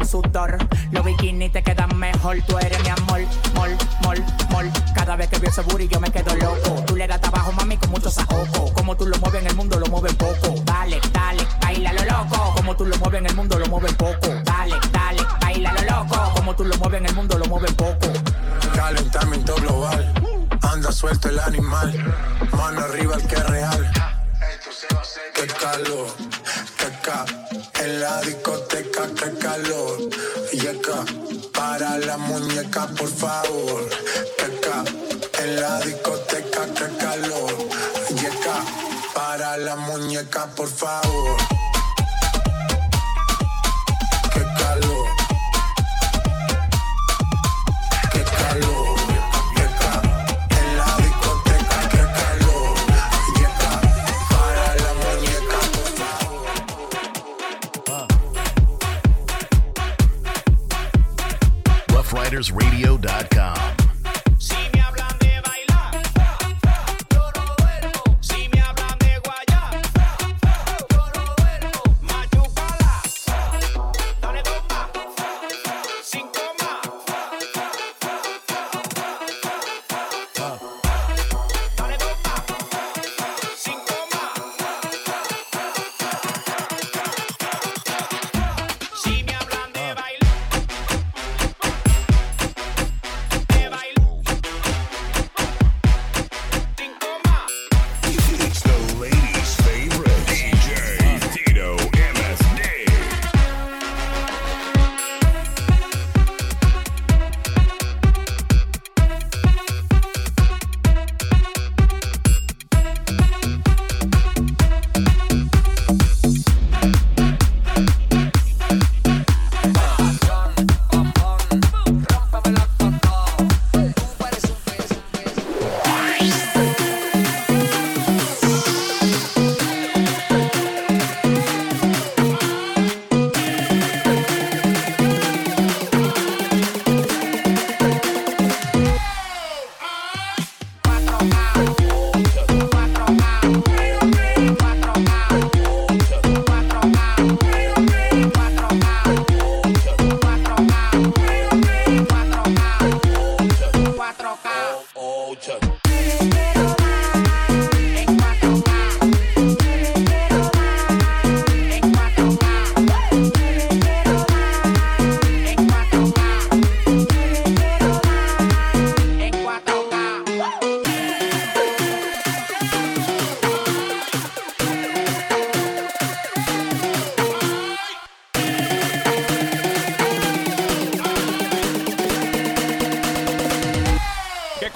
En sudor. Los bikinis te quedan mejor. Tú eres mi amor. Mol, mol, mol. Cada vez que veo ese booty yo me quedo loco. Tú le das trabajo, mami, con mucho saoco. Como tú lo mueves en el mundo, lo mueves poco. Dale, dale, baila lo loco. Como tú lo mueves en el mundo, lo mueves poco. Dale, dale, baila lo loco. Como tú lo mueves en el mundo, lo mueves poco. Calentamiento global. Anda suelto el animal. Mano arriba el que es real. Qué calor, qué ca. En la discoteca, por favor. Qué ca. En la discoteca, qué calor. Yeca, para la muñeca, por favor.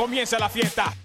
Que comience la fiesta.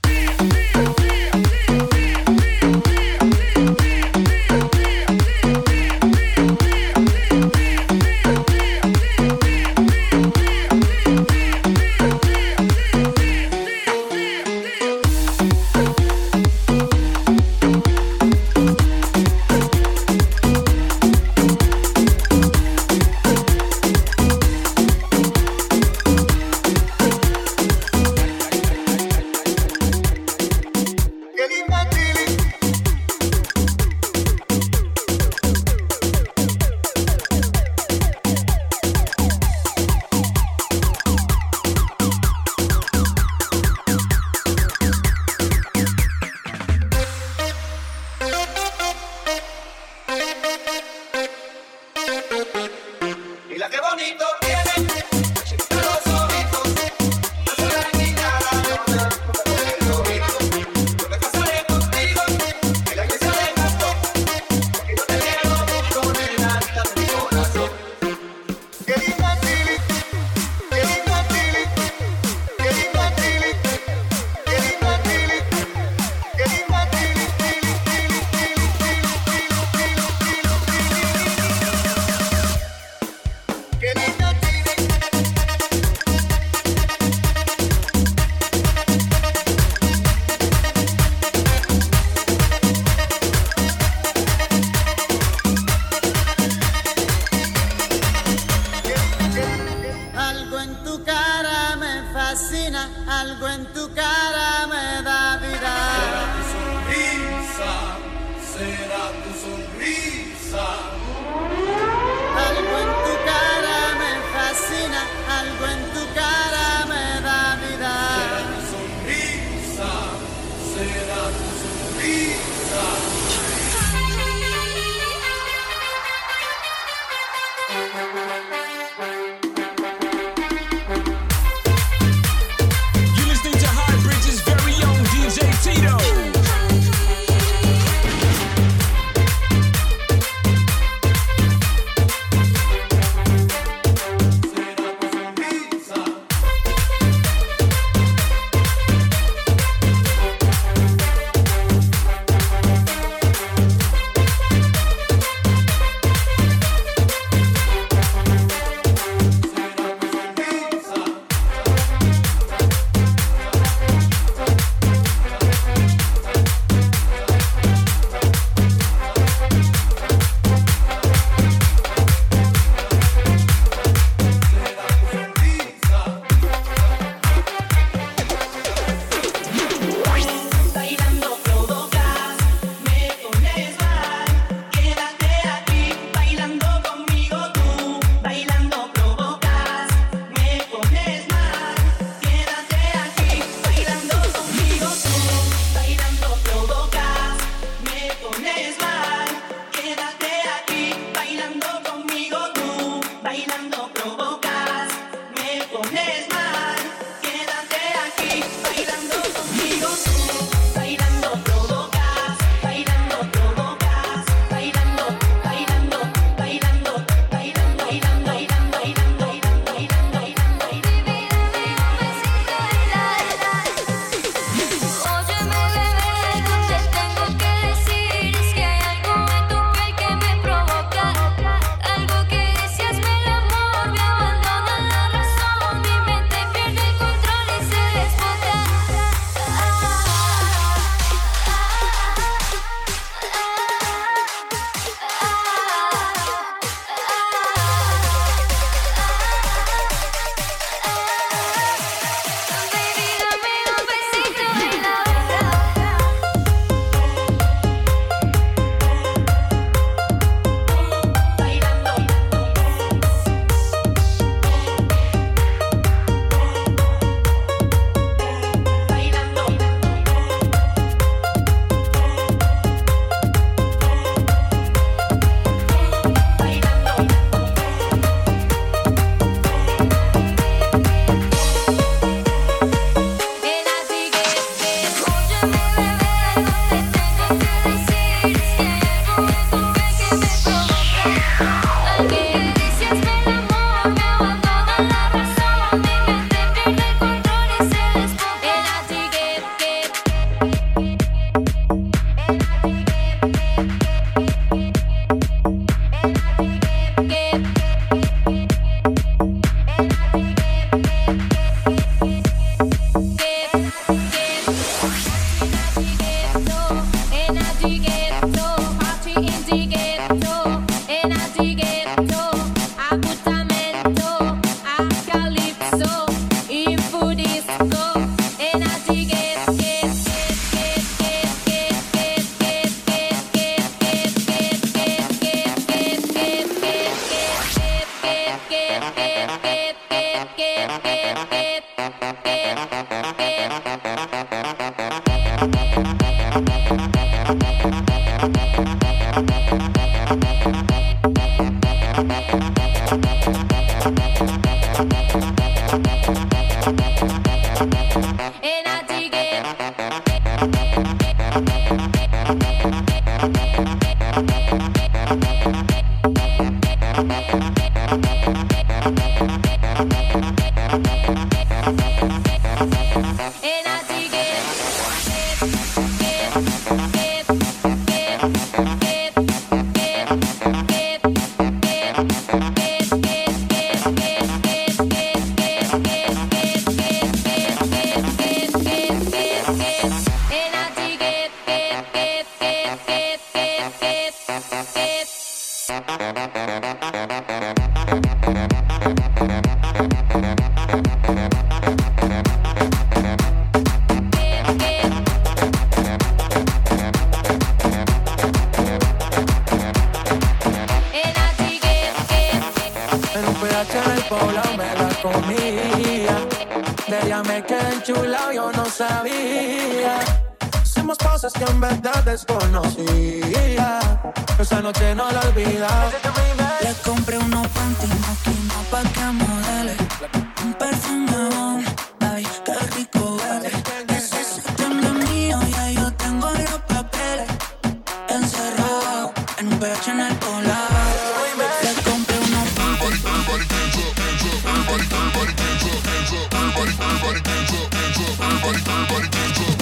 Everybody dance up.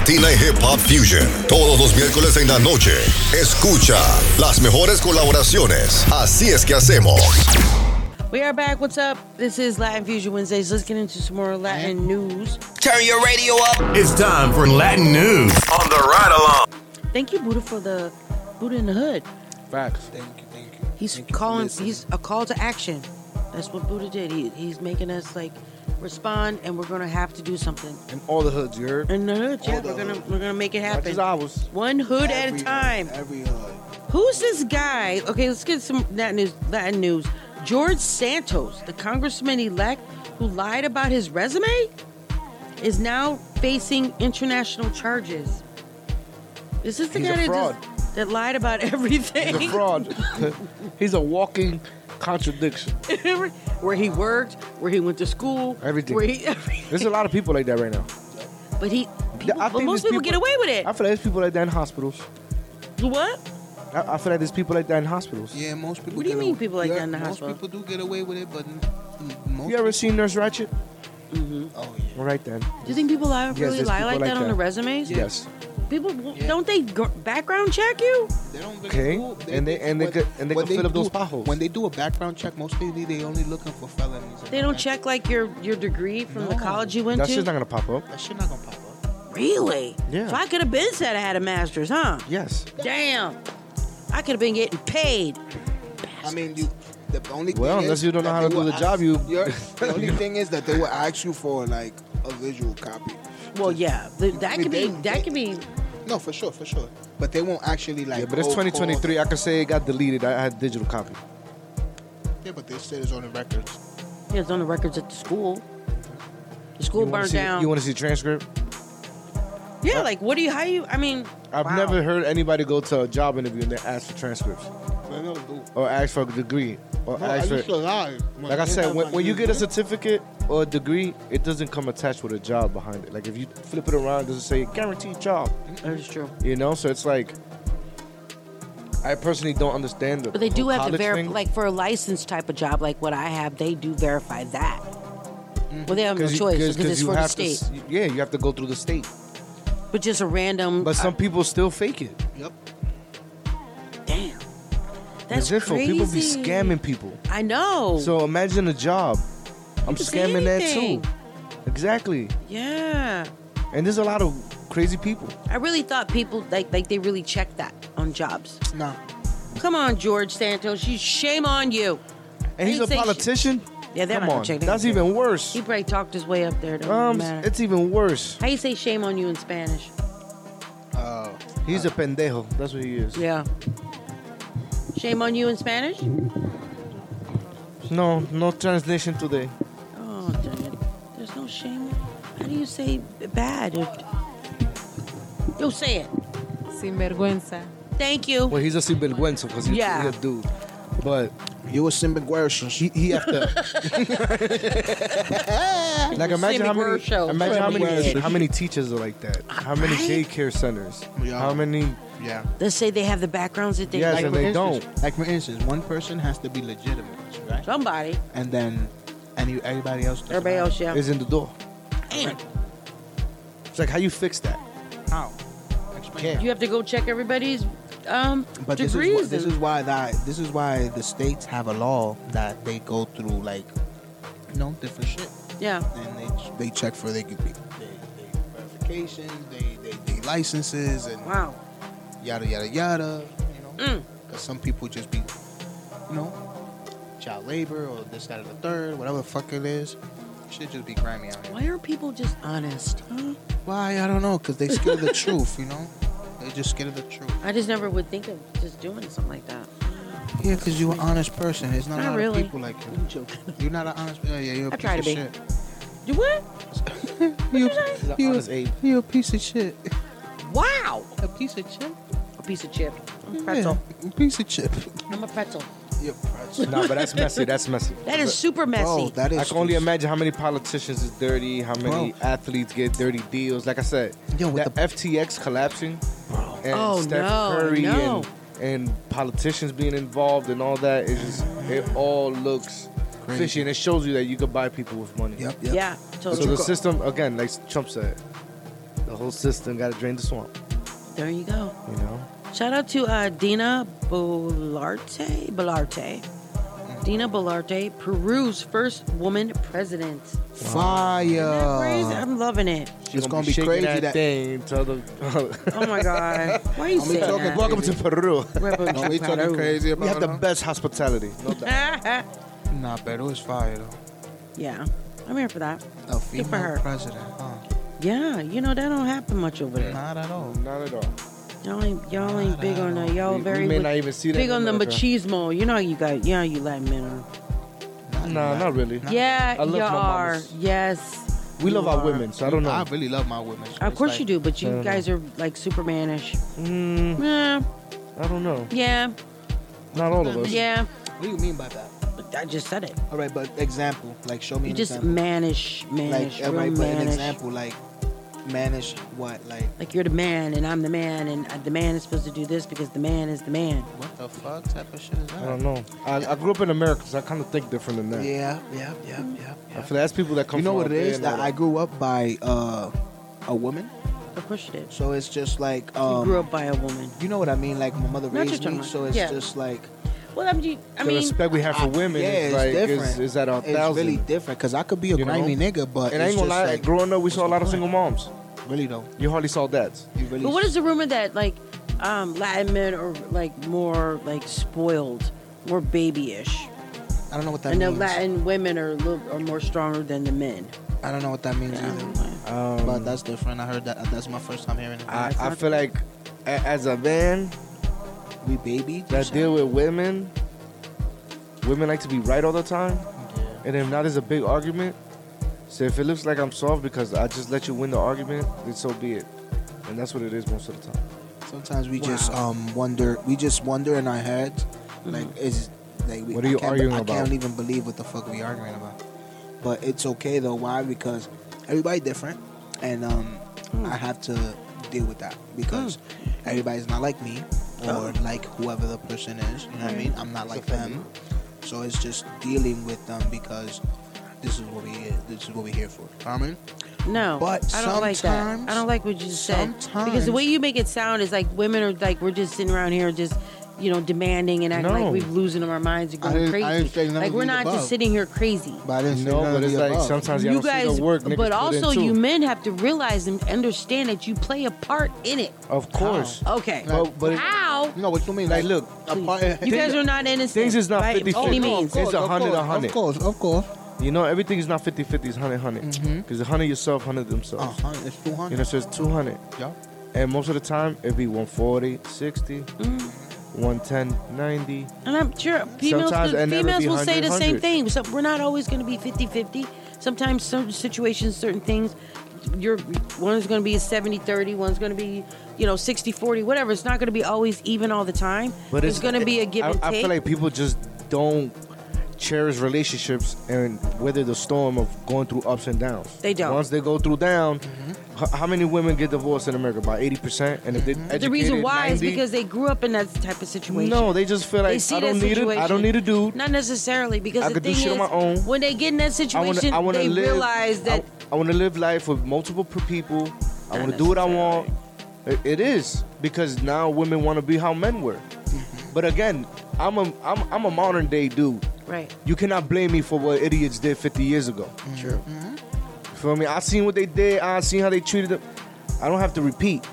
Latina y hip hop fusion. Todos los miércoles en la noche. Escucha las mejores colaboraciones. Así es que hacemos. We are back. What's up? This is Latin Fusion Wednesdays. Let's get into some more Latin news. Turn your radio up. It's time for Latin news on the ride along. Thank you, Buddha, for the Buddha in the Hood. Facts. Thank you, thank you. He's calling. He's a call to action. That's what Buddha did. He, he's making us like respond, and we're gonna have to do something. In all the hoods, you heard? In the hood, yeah, All we're gonna hoods. we're gonna make it Not happen. just ours. One hood at a time. Every hood. Who's this guy? Okay, let's get some Latin news. Latin news. George Santos, the congressman-elect who lied about his resume, is now facing international charges. Is this the He's guy that, just, that lied about everything? He's a fraud. He's a walking contradiction. Where he worked, where he went to school, Everything. Where he, There's a lot of people like that right now. but he, people, I but think most there's people, get away with it. I feel like there's people like that in hospitals. what? I, I feel like there's people like that in hospitals. Yeah, most people. What do you get mean away- people like yeah, that in the most hospital? people do get away with it, but most. You ever seen Nurse Ratched? Mm-hmm. Oh yeah. Right then. Do you think people lie, Yes, really there's lie people like like that, on that. the resumes? Yes. People don't they gr- background check you? They don't Okay. do- And they and they what- could and they what can fill up do- those potholes. When they do a background check, most people they only looking for felonies. They don't check like your your degree from the college you went That to. That shit's not gonna pop up. That shit not gonna pop up. really? Yeah. So I could have been said I had a master's, huh? Yes. Damn. I could have been getting paid. I mean, you, the only Well, thing unless you don't know how to do the job, ask- you- you're- the only thing is that they will ask you for like a visual copy. Well, yeah, th- that I mean, could be they- that could be. No, for sure, for sure. But they won't actually like. Yeah, but it's cold call- 2023. I can say it got deleted. I had digital copy. Yeah, but they said it's on the records. Yeah, it's on the records at the school. The school You wanna burned see- down. You want to see transcript? yeah, like what do you? How you? I mean, I've wow. never heard anybody go to a job interview and they ask for transcripts They never do. or ask for a degree or No, I ask used to for. lie. Like I said, when, when you get a certificate or a degree, it doesn't come attached with a job behind it. Like if you flip it around, it doesn't say guaranteed job. That is true. You know, so it's like I personally don't understand the. But they do have to verify, like for a licensed type of job, like what I have, they do verify that. Mm-hmm. Well, they have no you- choice because it's you for the have to state. s- yeah, you have to go through the state. But just a random. But some people still fake it. Yep. Damn. That's It's info. crazy. People be scamming people. I know. So imagine a job. I'm scamming that too. Exactly. yeah. And there's a lot of crazy people. I really thought people like like they really check that on jobs. No. Come on, George Santos. You shame on you. And he's a say sh- politician. Yeah, they're Come not on. check. That's even worse. He probably talked his way up there. Don't Um, matter. it's even worse. How you say shame on you in Spanish? Uh, He's a pendejo. That's what he is. Yeah. Shame on you in Spanish? No, no translation today. Shame. How do you say bad? You say it. Sinvergüenza. Thank you. Well, he's a sinvergüenza because he's, Yeah. he's a dude. But you a sinvergüenza. He, he have to. like imagine how many Sinvergüenza. imagine how many how many teachers are like that. How many Right? daycare centers? Yeah. How many? Yeah. Let's say they have the backgrounds that they Yes, like. and they instance, don't. Like for instance, one person has to be legitimate, right? Somebody. And then, any everybody else. Everybody else, yeah. Is in the door. Damn. It's like how you fix that? How? Explain. You have to go check everybody's um, But this is, degrees. why, this is why that this is why the states have a law that they go through like, you know, different shit, yeah. and they they check for they, they, they verifications, they, they they licenses, and Wow. yada yada yada. You know, Mm. because some people just be, you know, child labor or this, that, or the third, whatever the fuck it is. Should just be grimy out here. Why are people just honest? Huh? Why? I don't know. Cause they scared of the truth, you know. They just scared of the truth. I just never would think of just doing something like that. Yeah, cause you're an honest person. There's not, Not a lot really. of people like you. I'm joking. You're not an honest. Yeah, yeah. You're a I piece try of to be. shit. Do what? You, an you, honest ape. you're a piece of shit. Wow. A piece of chip. A piece of chip. I'm a pretzel. Yeah, a piece of chip. I'm a pretzel. You're a pretzel. no, but that's messy. That's messy. That is super messy. Bro, that is. I can only imagine how many politicians is dirty, how many Bro. athletes get dirty deals. Like I said, Yo, with that FTX collapsing and Oh, Steph no, Curry no. and, and politicians being involved and all that, it just it all looks Crazy. fishy and it shows you that you could buy people with money. Yep. Yep. Yeah, So totally. the system, again, like Trump said, the whole system got to drain the swamp. There you go. You know, Shout out to uh, Dina Boluarte. Bolarte. Dina Boluarte, Peru's first woman president. Fire. Isn't that crazy? I'm loving it. She It's gonna be shaking crazy That, that- thing. Tell the. Oh my God. Why are you I'm saying talking- that? Welcome to Peru. Welcome No, to we talking Peru. crazy We have the best hospitality. No doubt. Nah, Peru is fire though. yeah, I'm here for that. A for female her. president, huh? Yeah, you know that don't happen much over there. Not at all. Not at all. Y'all ain't y'all ain't big on that. Y'all We- we very may not even see that big in on the America. machismo. You know how you got. You know how you Latin men are. No, not really. Yeah, I love you my are. mamas. Yes. We love you our women, so I don't know. I really love my women. Of course you do, but you I don't guys are like Supermanish. Mm, Yeah, I don't know. yeah, Not all of us. yeah. What do you mean by that? I just said it. All right, but example, like show me You an just example. manish, manish, like, all real right, but an example, like manish, what, like Like you're the man and I'm the man, and uh, the man is supposed to do this because the man is the man. what the fuck type of shit is that I don't know. I, I grew up in America, so I kind of think different than that. Yeah, yeah, yeah, yeah. I feel that's people that come You know from what out it there is? and all That I grew up by uh, a woman, Of course you did. so it's just like you um, grew up by a woman. You know what I mean? Like my mother raised me, so it's Yeah. just like Well, I mean, I the respect we have for I- women yeah, is it's like is, different. is at a it's thousand. really different because I could be a You know? grimy nigga, but and I ain't gonna just lie, like, growing up, we saw a lot of what's single moms. really though. You hardly saw dads. You really but what is the rumor that like um, Latin men are like more like spoiled, more babyish, I don't know what that means. and the. Latin women are a little are more stronger than the men. I don't know what that means either. Um, But that's different. I heard that. That's my first time hearing it. I, I feel like as a man we baby that deal with women, women like to be right all the time, and if not, there's a big argument. So if it looks like I'm soft because I just let you win the argument, then so be it. And that's what it is most of the time. Sometimes we just um wonder. We just wonder in our heads, like is like we, What are you I can't, arguing I can't even believe what the fuck we arguing about. But it's okay though. Why? Because everybody different, and um I have to deal with that because everybody's not like me or oh. like whoever the person is. You know what I mean? Mm-hmm. I'm not like them. So it's just dealing with them because this is what we this is what we're here for. Mean, No, But I don't like that. sometimes- I don't like what you just said because the way you make it sound is like women are like we're just sitting around here just you know demanding and acting No. like we're losing our minds and I going didn't- crazy. I didn't say like we're not above. just sitting here crazy. but I didn't say No, but it's like above. sometimes you, You guys, see the work. niggas but put also in, too. you men have to realize and understand that you play a part in it. Of course. Okay. But, but How? You know what you mean? like, look, a part, You guys are not innocent. things is not by 50 any means. It's a hundred, a hundred. Of course, of course. You know, everything is not 50 50, it's 100 100. Mhm. Because 100 yourself, 100 A themselves. hundred, it's two You know, so it's 200. Yeah. And most of the time, it'd be 140, 60, 110, 90. And I'm sure females, Sometimes never females will say the 100, same thing. So we're not always going to be 50 50. Sometimes, certain situations, certain things, you're, one's going to be a 70 30, one's going to be, you know, 60 40, whatever. It's not going to be always even all the time. But it's, going to be a give I, and I feel like people just don't cherish relationships and weather the storm of going through ups and downs. They don't. Once they go through down, mm-hmm. H- how many women get divorced in America? About 80%? And if they But the reason why is because they grew up in that type of situation. No, they just feel They like see I don't need it. I don't need a dude. Not necessarily, because I the could do thing shit is, on my own. when they get in that I situation, want to. I want to they live. realize that I, want to live life with multiple people. I want to do what I want. It, it is because now women want to be how men were. Mm-hmm. But again, I'm a I'm, I'm a modern day dude. right. You cannot blame me for what idiots did 50 years ago. True. You feel me? I seen what they did. I seen how they treated them. I don't have to repeat.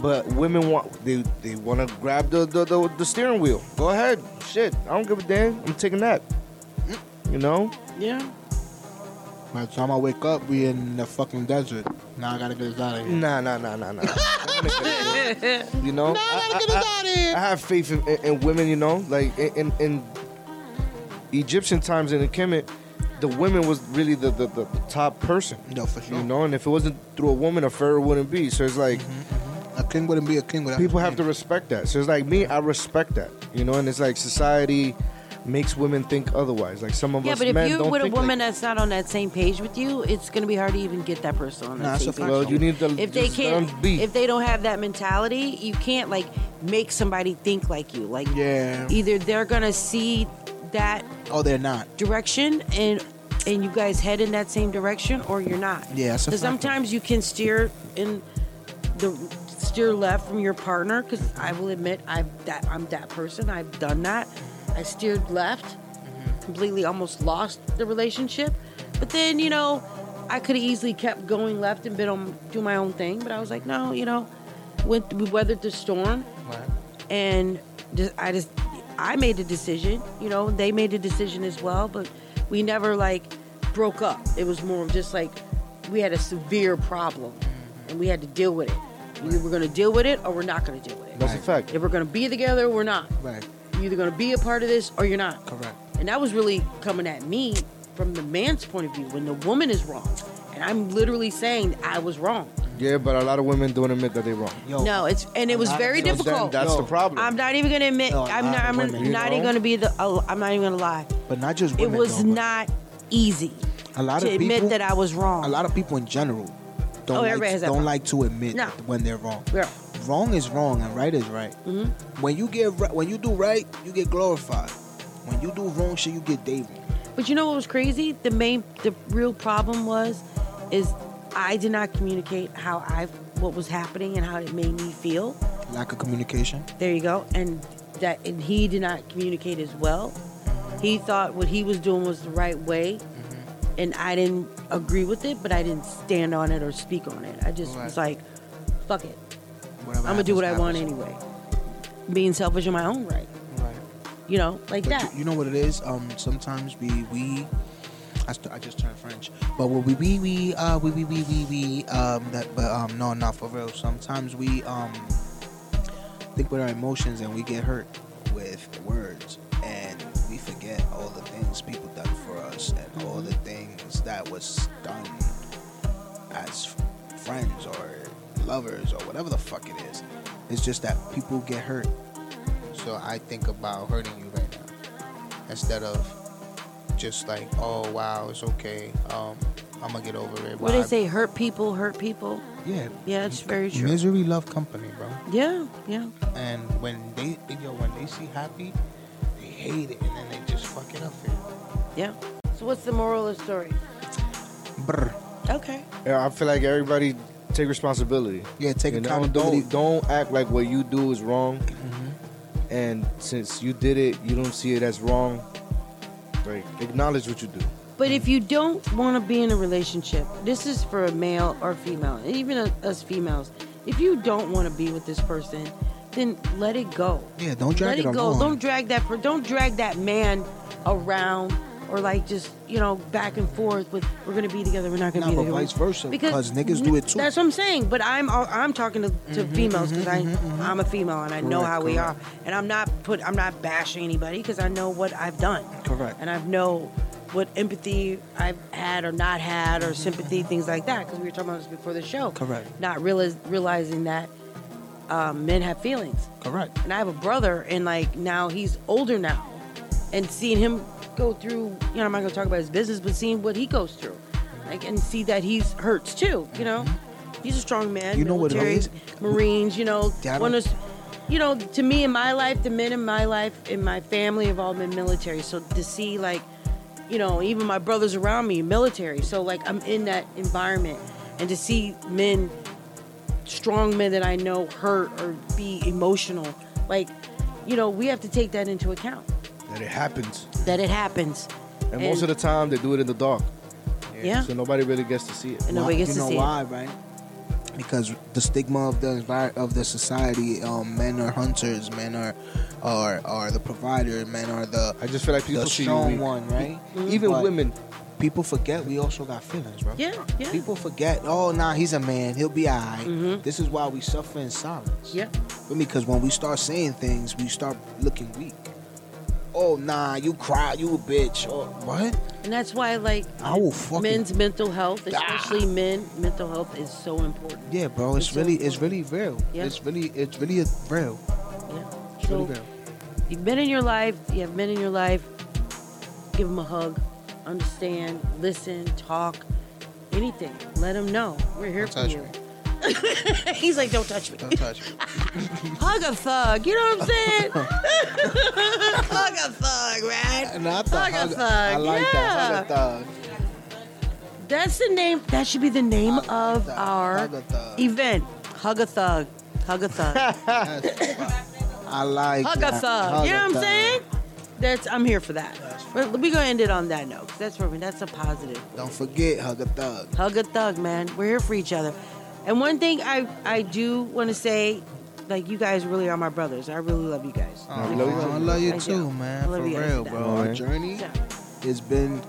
But women want they they want to grab the, the the the steering wheel. Go ahead, shit. I don't give a damn. I'm taking that. You know? Yeah. By the time I wake up, we in the fucking desert. Now I gotta get us out of here. Nah, nah, nah, nah, nah. You know? Nah, I, gotta get us out of here. I have faith in, in, in women, you know? Like in, in, in Egyptian times in the Kemet, the women was really the, the, the, the top person. No, for sure. You know, and if it wasn't through a woman, a pharaoh wouldn't be. So it's like mm-hmm, mm-hmm. A king wouldn't be a king without. people have to respect that. So it's like me, I respect that. You know, and it's like society makes women think otherwise. Like some of Yeah, us but if men you're don't with a woman like that's not on that same page with you, it's gonna be hard to even get that person on that Nah, same page. Well, you need to if they can't be. if they don't have that mentality, you can't like make somebody think like you. Like Yeah. either they're gonna see that Oh, they're not. direction and and you guys head in that same direction, or you're not. Yeah, Because sometimes you can steer in the steer left from your partner. Because I will admit, I've that I'm that person. I've done that. I steered left, completely almost lost the relationship. But then you know, I could have easily kept going left and been on do my own thing. But I was like, no, you know, went we weathered the storm, and just, I just I made a decision. You know, they made a decision as well, but we never like broke up. It was more of just like we had a severe problem, and we had to deal with it. We were going to deal with it, or we're not going to deal with it. That's a fact. If we're going to be together, we're not. Right. You're either going to be a part of this, or you're not. Correct. And that was really coming at me from the man's point of view when the woman is wrong, and I'm literally saying I was wrong. Yeah, but a lot of women don't admit that they're wrong. no, it's and it was very So then difficult. that's the problem. I'm not even gonna admit. No, a I'm not. I'm women, not you even gonna be the. Uh, I'm not even gonna lie. But not just It was though, not easy a lot to of admit that I was wrong. A lot of people in general don't Oh, like, has don't problem. like to admit No. when they're wrong. Yeah. Wrong is wrong and right is right. Mhm. When you get ri- when you do right, you get glorified. When you do wrong shit, you get David. But you know what was crazy? The main, the real problem was, is I did not communicate how I, what was happening and how it made me feel. Lack of communication. There you go. And that, and he did not communicate as well. He thought what he was doing was the right way, and I didn't agree with it, but I didn't stand on it or speak on it. I just was like, fuck it. Whatever I'm gonna do what I want anyway. Being selfish in my own right. Right. You know, like But that. You, you know what it is? Um, sometimes we we. I, st- I just turned French, but we we we uh we we we we we um that but um no not for real. Sometimes we um think with our emotions and we get hurt with words and we forget all the things people done for us and all the things that was done as friends or lovers or whatever the fuck it is. It's just that people get hurt. So I think about hurting you right now instead of just like, oh wow, it's okay. Um, I'm gonna get over it. What do they say, hurt people, hurt people. Yeah. Yeah, it's very true. Misery love company, bro. Yeah, yeah. And when they, yo, when they see happy, they hate it, and then they just fuck it up for you. Yeah. So what's the moral of the story? Brr. Okay. Yeah, I feel like everybody take responsibility. Yeah, take You accountability. Don't don't act like what you do is wrong. Mm-hmm. And since you did it, you don't see it as wrong. Like acknowledge what you do. But if you don't want to be in a relationship, this is for a male or female, even us females. If you don't want to be with this person, then let it go. Yeah, don't drag let it it go. along. Don't drag that. Per- don't drag that man around or like just you know back and forth with we're gonna be together. We're not gonna Nah, be but together. vice versa, because niggas do it too. That's what I'm saying. But I'm I'm talking to, to mm-hmm, females because I mm-hmm, mm-hmm. I'm a female and I know Correct, how we are, and I'm not put I'm not bashing anybody because I know what I've done Correct. and I know what empathy I've had or not had or sympathy things like that because we were talking about this before the show. Correct. Not realize, realizing that um, men have feelings. Correct. And I have a brother, and like now he's older now, and seeing him go through, you know, I'm not gonna talk about his business, but seeing what he goes through, like, and see that he's hurts too. You know, mm-hmm. he's a strong man. You know what it is? Marines. You know, one of, you know, to me in my life, the men in my life, in my family have all been military. So to see like, you know, even my brothers around me, military. So like I'm in that environment, and to see men strong men that I know hurt or be emotional. Like, you know, we have to take that into account. That it happens. That it happens. And, most of the time they do it in the dark. Yeah. So nobody really gets to see it. And nobody gets you to know see it. why, right? because the stigma of the of the society, um, men are hunters, men are are are the provider, men are the I just feel like people the strong one, right? Even But women. People forget we also got feelings, bro. Yeah, yeah. People forget. Oh, nah, he's a man. He'll be alright. This is why we suffer in silence. Yeah. Because when we start saying things, we start looking weak. Oh, nah, you cry, you a bitch. Oh, what? And that's why, like, I will fucking- men's mental health, especially men, mental health is so important. Yeah, bro. It's It's really, so it's really real. Yeah. It's really, it's really a real. Yeah. It's So, really real. you've been in your life, you have men in your life, give them a hug, understand, listen, talk, anything. Let them know. We're here Don't for touch you. He's like, don't touch me. Don't touch me. hug a thug. You know what I'm saying? hug a thug, man. Not the hug, hug- a thug. I like yeah. that. Hug a thug. That's the name. That should be the name of our Hug thug. event. Hug a thug. Hug a thug. I like Hug that. a thug. Hug you know what I'm thug. saying? That's I'm here for that. We gonna end it on that note. That's for me. That's a positive. Don't forget, hug a thug. Hug a thug, man. We're here for each other. And one thing I I do want to say, like you guys really are my brothers. I really love you guys. Oh, I love you I do. too, man. I love For you guys real, to bro. death. Our journey has been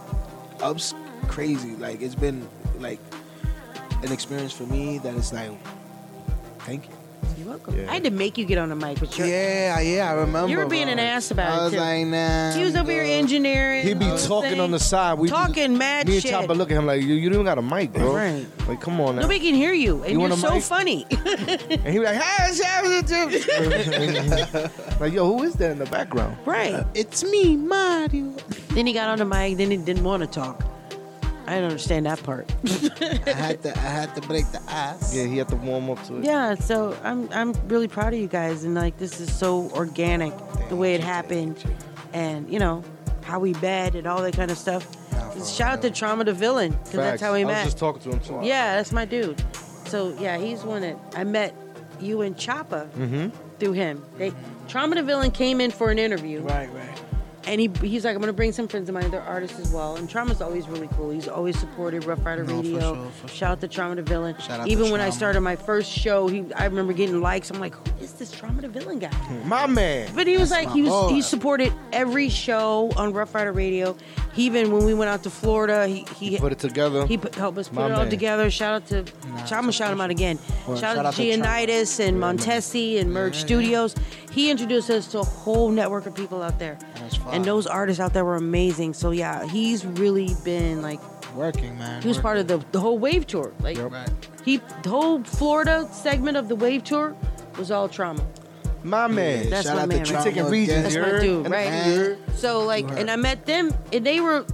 ups crazy. Like it's been like an experience for me that is like, thank you. You're welcome. I had to make you get on the mic with your. Yeah, yeah, I remember. You were being an ass about it. I it. was too. like, nah. He was over here engineering. He'd be you know what I'm talking saying? on the side. We talking mad Me and shit. Chopper look at him like, you, you don't even got a mic, bro. Right. Like, come on now. Nobody can hear you, and You are so mic? funny. And he was like, hey, like, yo, who is that in the background? right. It's me, Mario. Then he got on the mic. Then he didn't want to talk. I didn't understand that part. I had to, I had to break the ice. Yeah, he had to warm up to it. Yeah, so I'm I'm really proud of you guys, and like this is so organic the way it happened, and you know how we met and all that kind of stuff. Shout out to Trauma the Villain because that's how we met. I was met. just talking to him too. Yeah, that's my dude. So yeah, he's one that I met you and Choppa Mm-hmm. through him. They Trauma the Villain came in for an interview. Right, right. And he he's like, I'm gonna bring some friends of mine, they're artists as well. And Trauma's always really cool. He's always supported Rough Rider No, for Radio. sure, for Shout out to Trauma the Villain. Shout out Even when I started my first show, he I remember getting likes. I'm like, who is this Trauma the Villain guy? My man. But he was That's like, he was boy. he supported every show on Rough Rider Radio. He even when we went out to Florida, he he, Put it together. he put, helped us put My it all man. together. Shout out to, I'm gonna shout him out again. Well, shout, shout out to Trauma. Giannitis and Montesi and Merge Studios. He introduced us to a whole network of people out there. That's fine. And those artists out there were amazing. So yeah, he's really been like Working, man. he was part of the, the whole wave tour. Like Right. he the whole Florida segment of the wave tour was all trauma. My man. That's Shout my out man, to right? Trauma Taking regions, That's you my dude, right? and- So like, and I met them, and they were.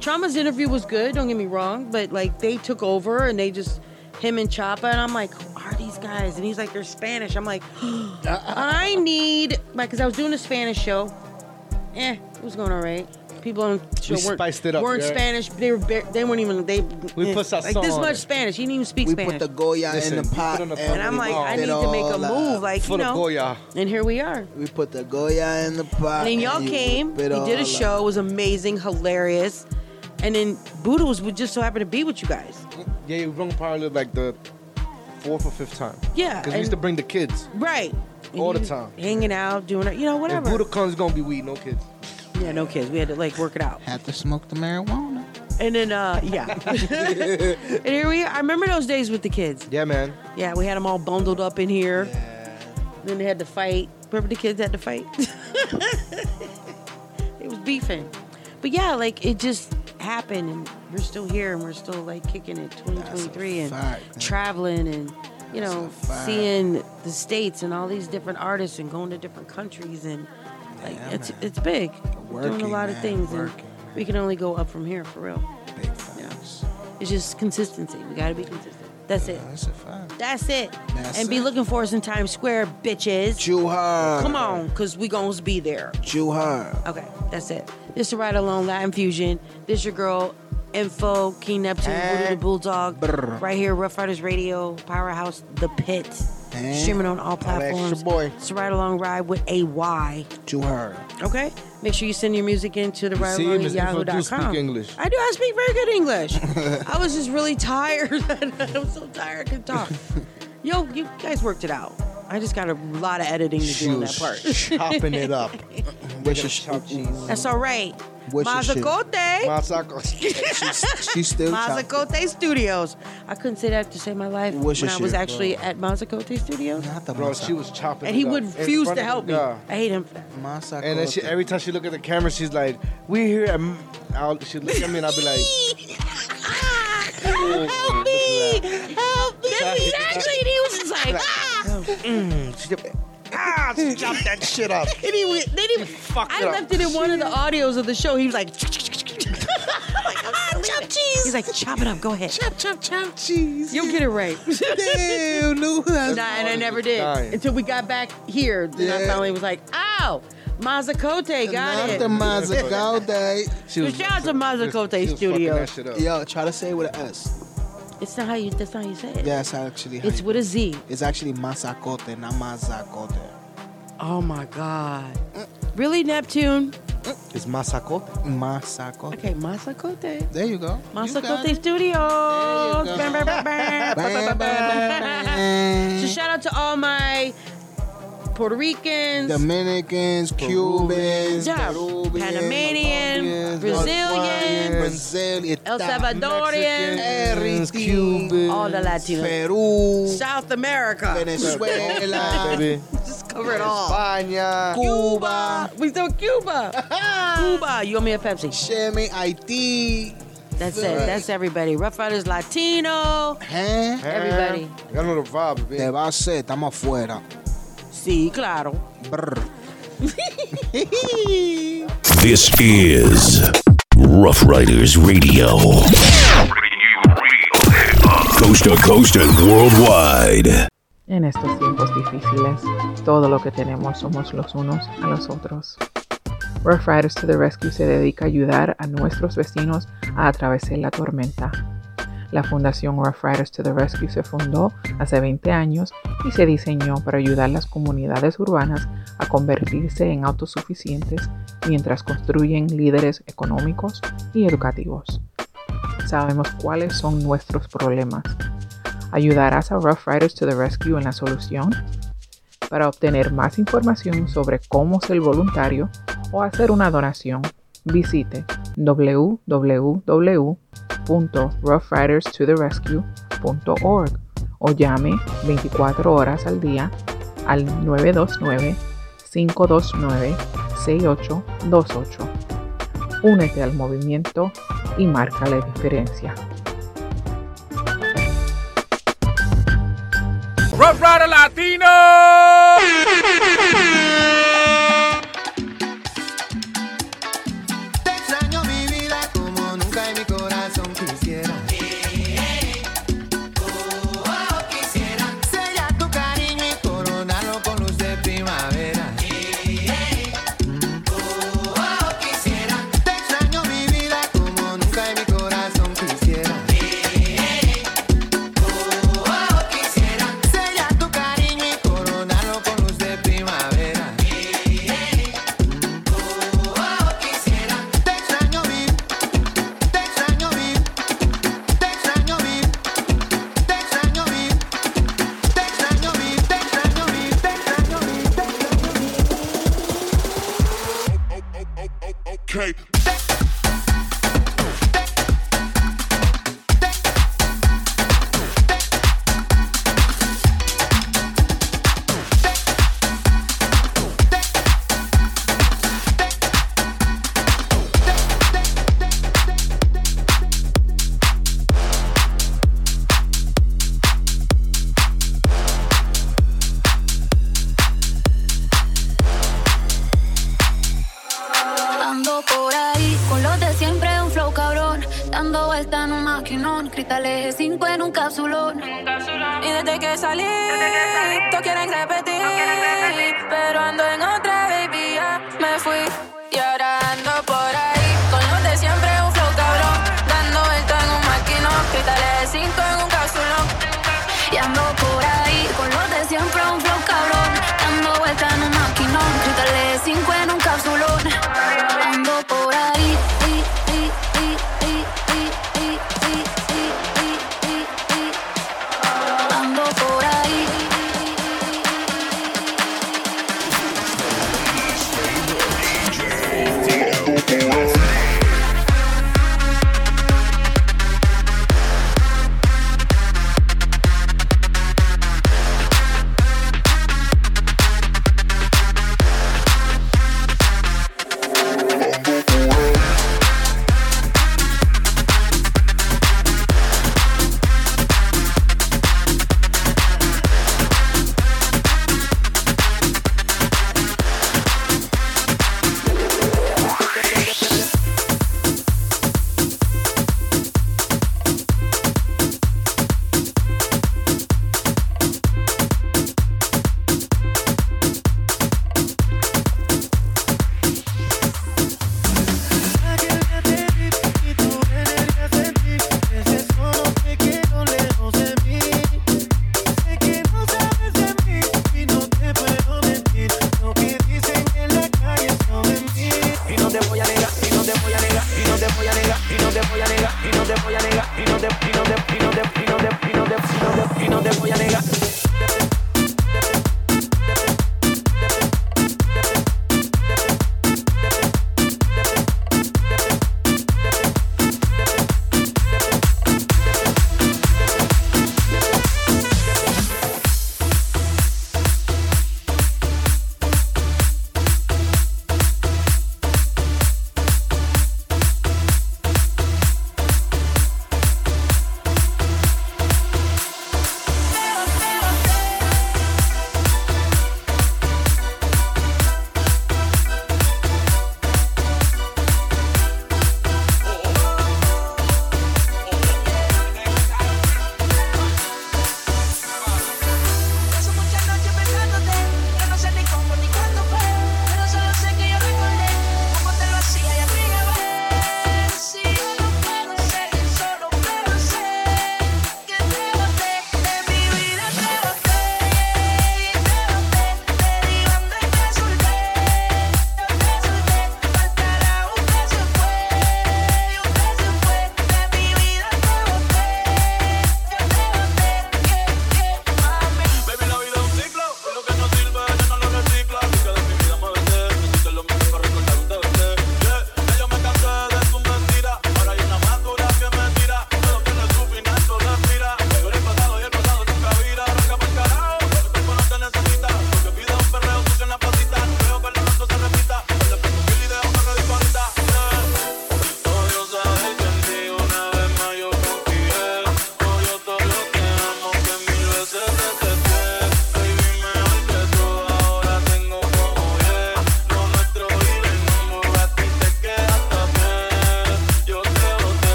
Trauma's interview was good. Don't get me wrong, but like they took over and they just him and Choppa, and I'm like, who are these guys? And he's like, they're Spanish. I'm like, I need like, cause I was doing a Spanish show. Eh, it was going all right. People on the show We weren't, spiced it up, weren't yeah. Spanish. They were bar- they weren't even they. We eh, put like this much it. Spanish. He didn't even speak We Spanish. We put the Goya Listen, in the pot. put in the and and I'm like, I need to make a move, like you of know. Goya. And here we are. We put the Goya in the pot. And then y'all you came. whip He did a show. up. It was amazing, hilarious. And then Buddha was would just so happen to be with you guys. Yeah, you rung probably like the fourth or fifth time. Yeah, Because we used to bring the kids. Right. All the time. Hanging out, doing it, you know, whatever. Buddha comes, gonna be weed, no kids. yeah, no kids. We had to like work it out. Had to smoke the marijuana. And then, uh, yeah. and here we are. I remember those days with the kids. Yeah, man. Yeah, we had them all bundled up in here. Then they had to fight. Remember the kids had to fight? it was beefing. But yeah, like it just happened and we're still here and we're still like kicking it 2023 and fact, man. traveling and you know That's fact. seeing the states and all these different artists and going to different countries and like Yeah, it's man. it's big. We're doing a Working, lot of things working, and we can only go up from here for real. Facts. It's just consistency. We got to be consistent. That's it. That's a fact. That's it. That's and be it. looking for us in Times Square, bitches. Chew hard. Come on, cause we gonna be there. Chew hard. Okay, that's it. This is Ride Along Latin Fusion. This your girl, Info, King Neptune, Voodoo the Bulldog. Brr. Right here, Rough Riders Radio, Powerhouse, The Pit. Eh? Streaming on all Holla at your platforms. boy. It's a Ride Along Ride with a Y. Chew hard. Okay? Make sure you send your music into the See, right Miss Info do speak yahoo.com. English. I do. I speak very good English. I was just really tired. I'm so tired. I couldn't talk. Yo, you guys worked it out. I just got a lot of editing to do on that part. chopping it up. Where's your sh- That's all right. Where's your shit? Mazacote. She's still chopping. Mazacote Studios. I couldn't say that to save my life What's when your I was shit, actually at Mazacote Studios. Bro, she was chopping. And it he up would refuse to help me. guy. I hate him. for. And then she, every time she look at the camera, she's like, "We here." At, M-" I'll, she look at me and I'll be like, Help me! Help me! Exactly. And he was just like, ah! mm, she, "Ah, she chopped that shit up." And he went, then he, I it up. left it in one of the audios of the show. He was like, chop cheese. He's like, chop it up. Go ahead. Chop, chop, chop cheese. You'll get it right. Damn, no, that's Nah, and I never did Dying. until we got back here. Then I Yeah. finally was like, ow, Mazacote, got Not it. the Mazacote. So shout out to Mazacote Studios. Yo, try to say it with an S. It's not how you. That's not how you say it. Yeah, it's actually. how It's you- with a Z. It's actually Mazacote, not Mazacote. Oh my God. Really, Neptune? It's Masacote. Mazacote. Okay, Mazacote. There you go. Mazacote Studios. Bam, bam, bam, bam. Bam, bam, bam. So shout out to all my Puerto Ricans, Dominicans, Cubans, Yeah, Peruvians, Panamanian, Brazilians, Brazil, El Salvadorian, everything. all the Latinos, Peru, South America, Venezuela, baby. Just cover it all. España, Cuba, We still Cuba. Cuba. You owe me a Pepsi. Cheme, Haití. That's it. That's everybody. Rough Riders Latino. ¿Eh? Everybody. I know the vibe, baby. Te va a hacer, estamos afuera. Sí, claro. Brr. This is Rough Riders Radio. Coast to coast and worldwide. En estos tiempos difíciles, todo lo que tenemos somos los unos a los otros. Rough to the Rescue se dedica a ayudar a nuestros vecinos a atravesar la tormenta. La fundación Rough to the Rescue se fundó hace 20 años y se diseñó para ayudar a las comunidades urbanas a convertirse en autosuficientes mientras construyen líderes económicos y educativos. Sabemos cuáles son nuestros problemas. ¿Ayudarás a Rough Riders to the Rescue en la solución? Para obtener más información sobre cómo ser voluntario o hacer una donación, visite www.roughriderstotherescue.org o llame 24 horas al día al 929-529-6828. Únete al movimiento y marca la diferencia. Rough Rider Latino. Maquinón, cristales 5 en un capsulón. Y desde que salí, todos quieren repetir. Pero ando en otra, baby, ya me fui. Y ahora ando por ahí, con los de siempre, un flow cabrón. Dando vuelta en un maquinón, cristales 5 en un capsulón. Y ando por ahí con los de siempre, un flow cabrón. Dando vuelta en un maquinón, cristales 5 en un capsulón.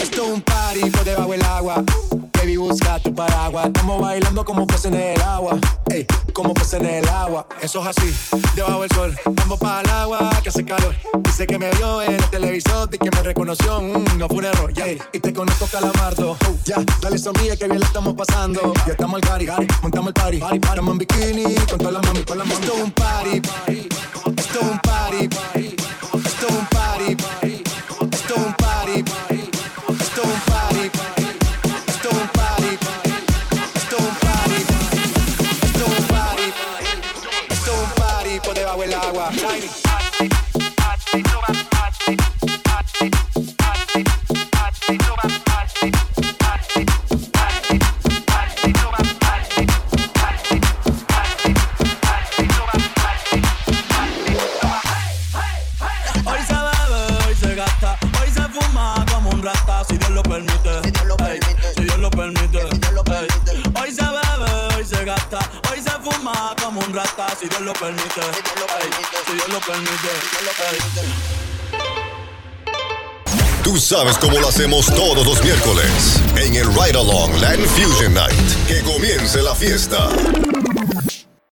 Esto es un party por debajo del agua. Baby, busca tu paraguas. Estamos bailando como fuese en el agua. Ey, como fuese en el agua. Eso es así, debajo del sol. Vamos para el agua que hace calor. Dice que me vio en el televisor y que me reconoció. Mm, no fue un error. Y te conozco calamardo. Oh, ya, dale sonríe que bien la estamos pasando. Ya estamos al cari, montamos el party. Party, party. Estamos en bikini con todas las mami, con las mami. Esto es un sabes cómo lo hacemos todos los miércoles en el Ride Along Land Fusion Night. Que comience la fiesta.